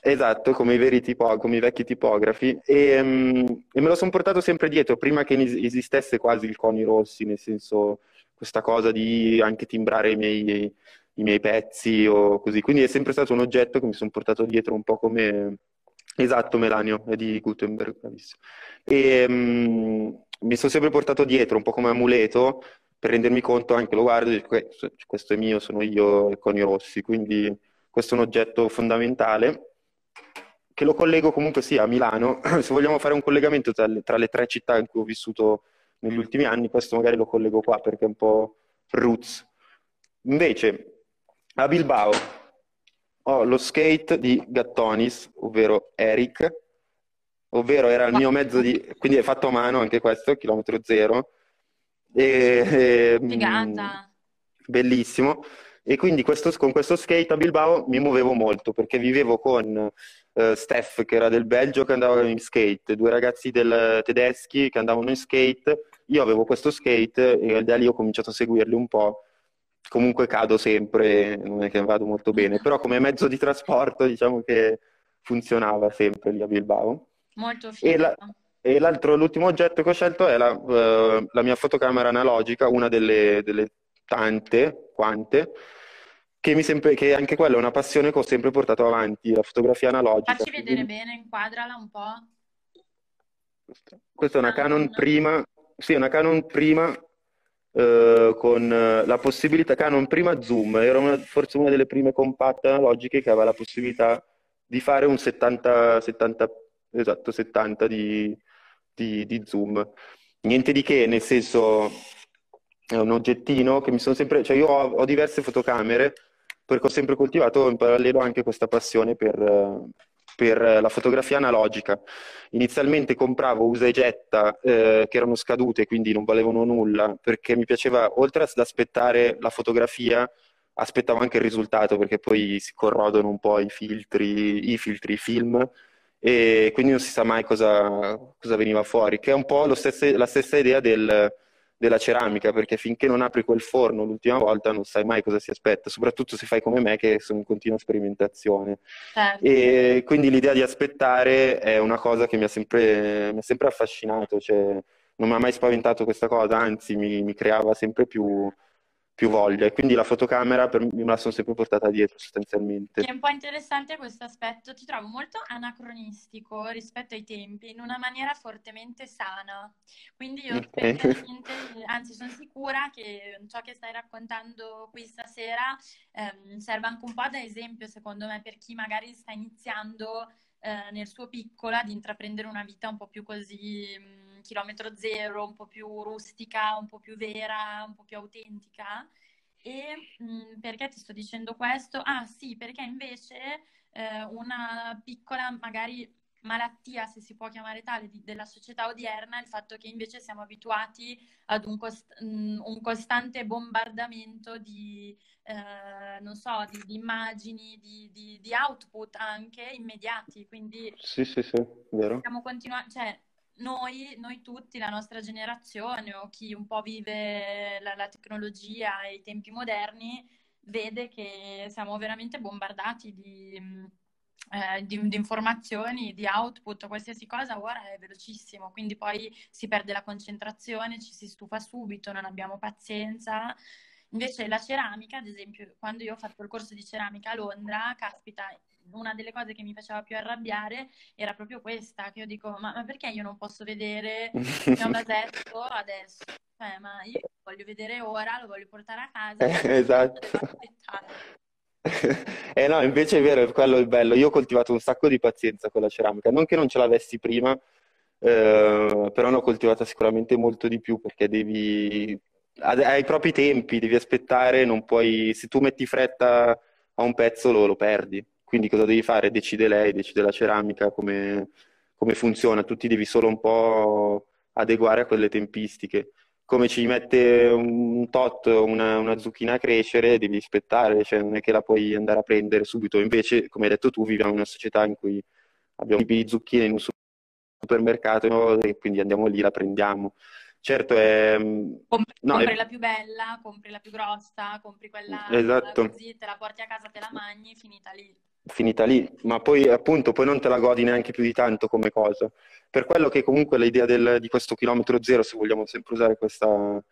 Esatto, come i, veri tipo- come i vecchi tipografi. E, um, e me lo sono portato sempre dietro, prima che esistesse quasi il Coni Rossi, nel senso questa cosa di anche timbrare i miei, i miei pezzi o così. Quindi è sempre stato un oggetto che mi sono portato dietro un po' come Esatto, Melanio, è di Gutenberg, bravissimo. E um, mi sono sempre portato dietro, un po' come amuleto, per rendermi conto, anche lo guardo dico, eh, questo è mio, sono io e con i rossi, quindi questo è un oggetto fondamentale che lo collego comunque sì a Milano. Se vogliamo fare un collegamento tra le, tra le tre città in cui ho vissuto negli ultimi anni, questo magari lo collego qua perché è un po' roots. Invece, a Bilbao, ho lo skate di Gattonis, ovvero Eric, ovvero era il mio mezzo di... quindi è fatto a mano anche questo, chilometro zero. E, e, mm, Figata! Bellissimo. E quindi questo, con questo skate a Bilbao mi muovevo molto perché vivevo con uh, Steph, che era del Belgio, che andava in skate, due ragazzi del, tedeschi che andavano in skate. Io avevo questo skate e da lì ho cominciato a seguirli un po'. Comunque cado sempre, non è che vado molto bene, però come mezzo di trasporto diciamo che funzionava sempre lì a Bilbao. Molto figo. E, la, e l'altro, l'ultimo oggetto che ho scelto è la, uh, la mia fotocamera analogica, una delle, delle tante, quante, che, mi sempre, che anche quella è una passione che ho sempre portato avanti, la fotografia analogica. Facci vedere bene, inquadrala un po'. Questa è una Canon prima, sì, una Canon prima eh, con eh, la possibilità, Canon prima zoom, era una, forse una delle prime compatte analogiche che aveva la possibilità di fare un 70, 70 esatto, 70 di, di, di zoom. Niente di che, nel senso è un oggettino che mi sono sempre, cioè io ho, ho diverse fotocamere perché ho sempre coltivato in parallelo anche questa passione per, per la fotografia analogica. Inizialmente compravo usa e getta eh, che erano scadute, quindi non valevano nulla, perché mi piaceva, oltre ad aspettare la fotografia, aspettavo anche il risultato, perché poi si corrodono un po' i filtri, i filtri, film, e quindi non si sa mai cosa, cosa veniva fuori, che è un po' stesso, la stessa idea del, della ceramica, perché finché non apri quel forno l'ultima volta non sai mai cosa si aspetta, soprattutto se fai come me che sono in continua sperimentazione. Certo. E quindi l'idea di aspettare è una cosa che mi ha sempre, mi ha sempre affascinato, cioè, non mi ha mai spaventato questa cosa, anzi mi, mi creava sempre più, più voglia e quindi la fotocamera per me la sono sempre portata dietro sostanzialmente. È un po' interessante questo aspetto, ti trovo molto anacronistico rispetto ai tempi, in una maniera fortemente sana. Quindi io okay. anzi sono sicura che ciò che stai raccontando qui stasera ehm, serve anche un po' da esempio secondo me per chi magari sta iniziando eh, nel suo piccolo ad intraprendere una vita un po' più così... Chilometro zero, un po' più rustica, un po' più vera, un po' più autentica. E mh, mm, perché ti sto dicendo questo? Ah sì, perché invece eh, una piccola magari malattia, se si può chiamare tale, di, della società odierna il fatto che invece siamo abituati ad un, cost- mh, un costante bombardamento di, eh, non so, di, di immagini, di, di, output anche immediati. Quindi sì, sì, sì, vero. Continuando, cioè noi, noi, tutti, la nostra generazione o chi un po' vive la, la, tecnologia e i tempi moderni, vede che siamo veramente bombardati di, eh, di, di, informazioni, di output, qualsiasi cosa ora è velocissimo, quindi poi si perde la concentrazione, ci si stufa subito, non abbiamo pazienza. Invece la ceramica, ad esempio, quando io ho fatto il corso di ceramica a Londra, caspita, una delle cose che mi faceva più arrabbiare era proprio questa, che io dico, ma, ma perché io non posso vedere il mio vasetto adesso? Cioè, ma io lo voglio vedere ora, lo voglio portare a casa. esatto. eh no, invece è vero, è quello il bello. Io ho coltivato un sacco di pazienza con la ceramica, non che non ce l'avessi prima, eh, però ne ho coltivata sicuramente molto di più perché devi ai propri tempi, devi aspettare, non puoi, se tu metti fretta a un pezzo lo, lo perdi. Quindi cosa devi fare? Decide lei, decide la ceramica, come, come funziona. Tu ti devi solo un po' adeguare a quelle tempistiche. Come ci mette un tot, una, una zucchina a crescere, devi aspettare, cioè non è che la puoi andare a prendere subito. Invece, come hai detto tu, viviamo in una società in cui abbiamo tipi di zucchine in un supermercato e quindi andiamo lì, la prendiamo. Certo, è... Compri, no, compri è... la più bella, compri la più grossa, compri quella esatto. così, te la porti a casa, te la mangi, finita lì finita lì, ma poi appunto poi non te la godi neanche più di tanto come cosa. Per quello che comunque l'idea del, di questo chilometro zero, se vogliamo sempre usare questa,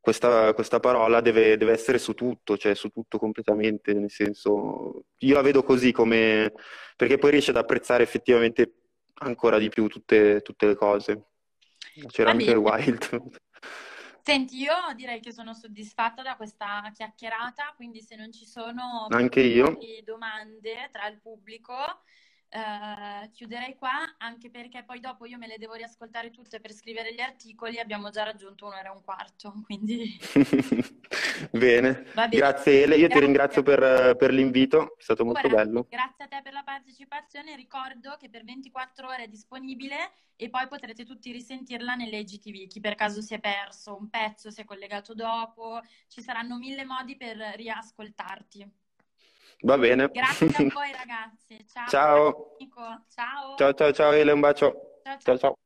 questa, questa parola, deve, deve, essere su tutto, cioè su tutto completamente, nel senso, io la vedo così come, perché poi riesce ad apprezzare effettivamente ancora di più tutte, tutte le cose. C'era anche il wild. Senti, io direi che sono soddisfatta da questa chiacchierata, quindi se non ci sono Anche domande tra il pubblico, Uh, chiuderei qua anche perché poi dopo io me le devo riascoltare tutte per scrivere gli articoli. Abbiamo già raggiunto un'ora e un quarto, quindi. bene. bene. grazie Ele, io grazie. ti ringrazio per, per, l'invito, è stato molto Ora, bello. Grazie a te per la partecipazione. Ricordo che per 24 ore è disponibile e poi potrete tutti risentirla nell'AGTV. Chi per caso si è perso un pezzo, si è collegato dopo, ci saranno mille modi per riascoltarti. Va bene. Grazie a voi ragazzi. Ciao. Ciao. Ciao. Ciao ciao ciao Ele, un bacio. ciao. ciao. ciao.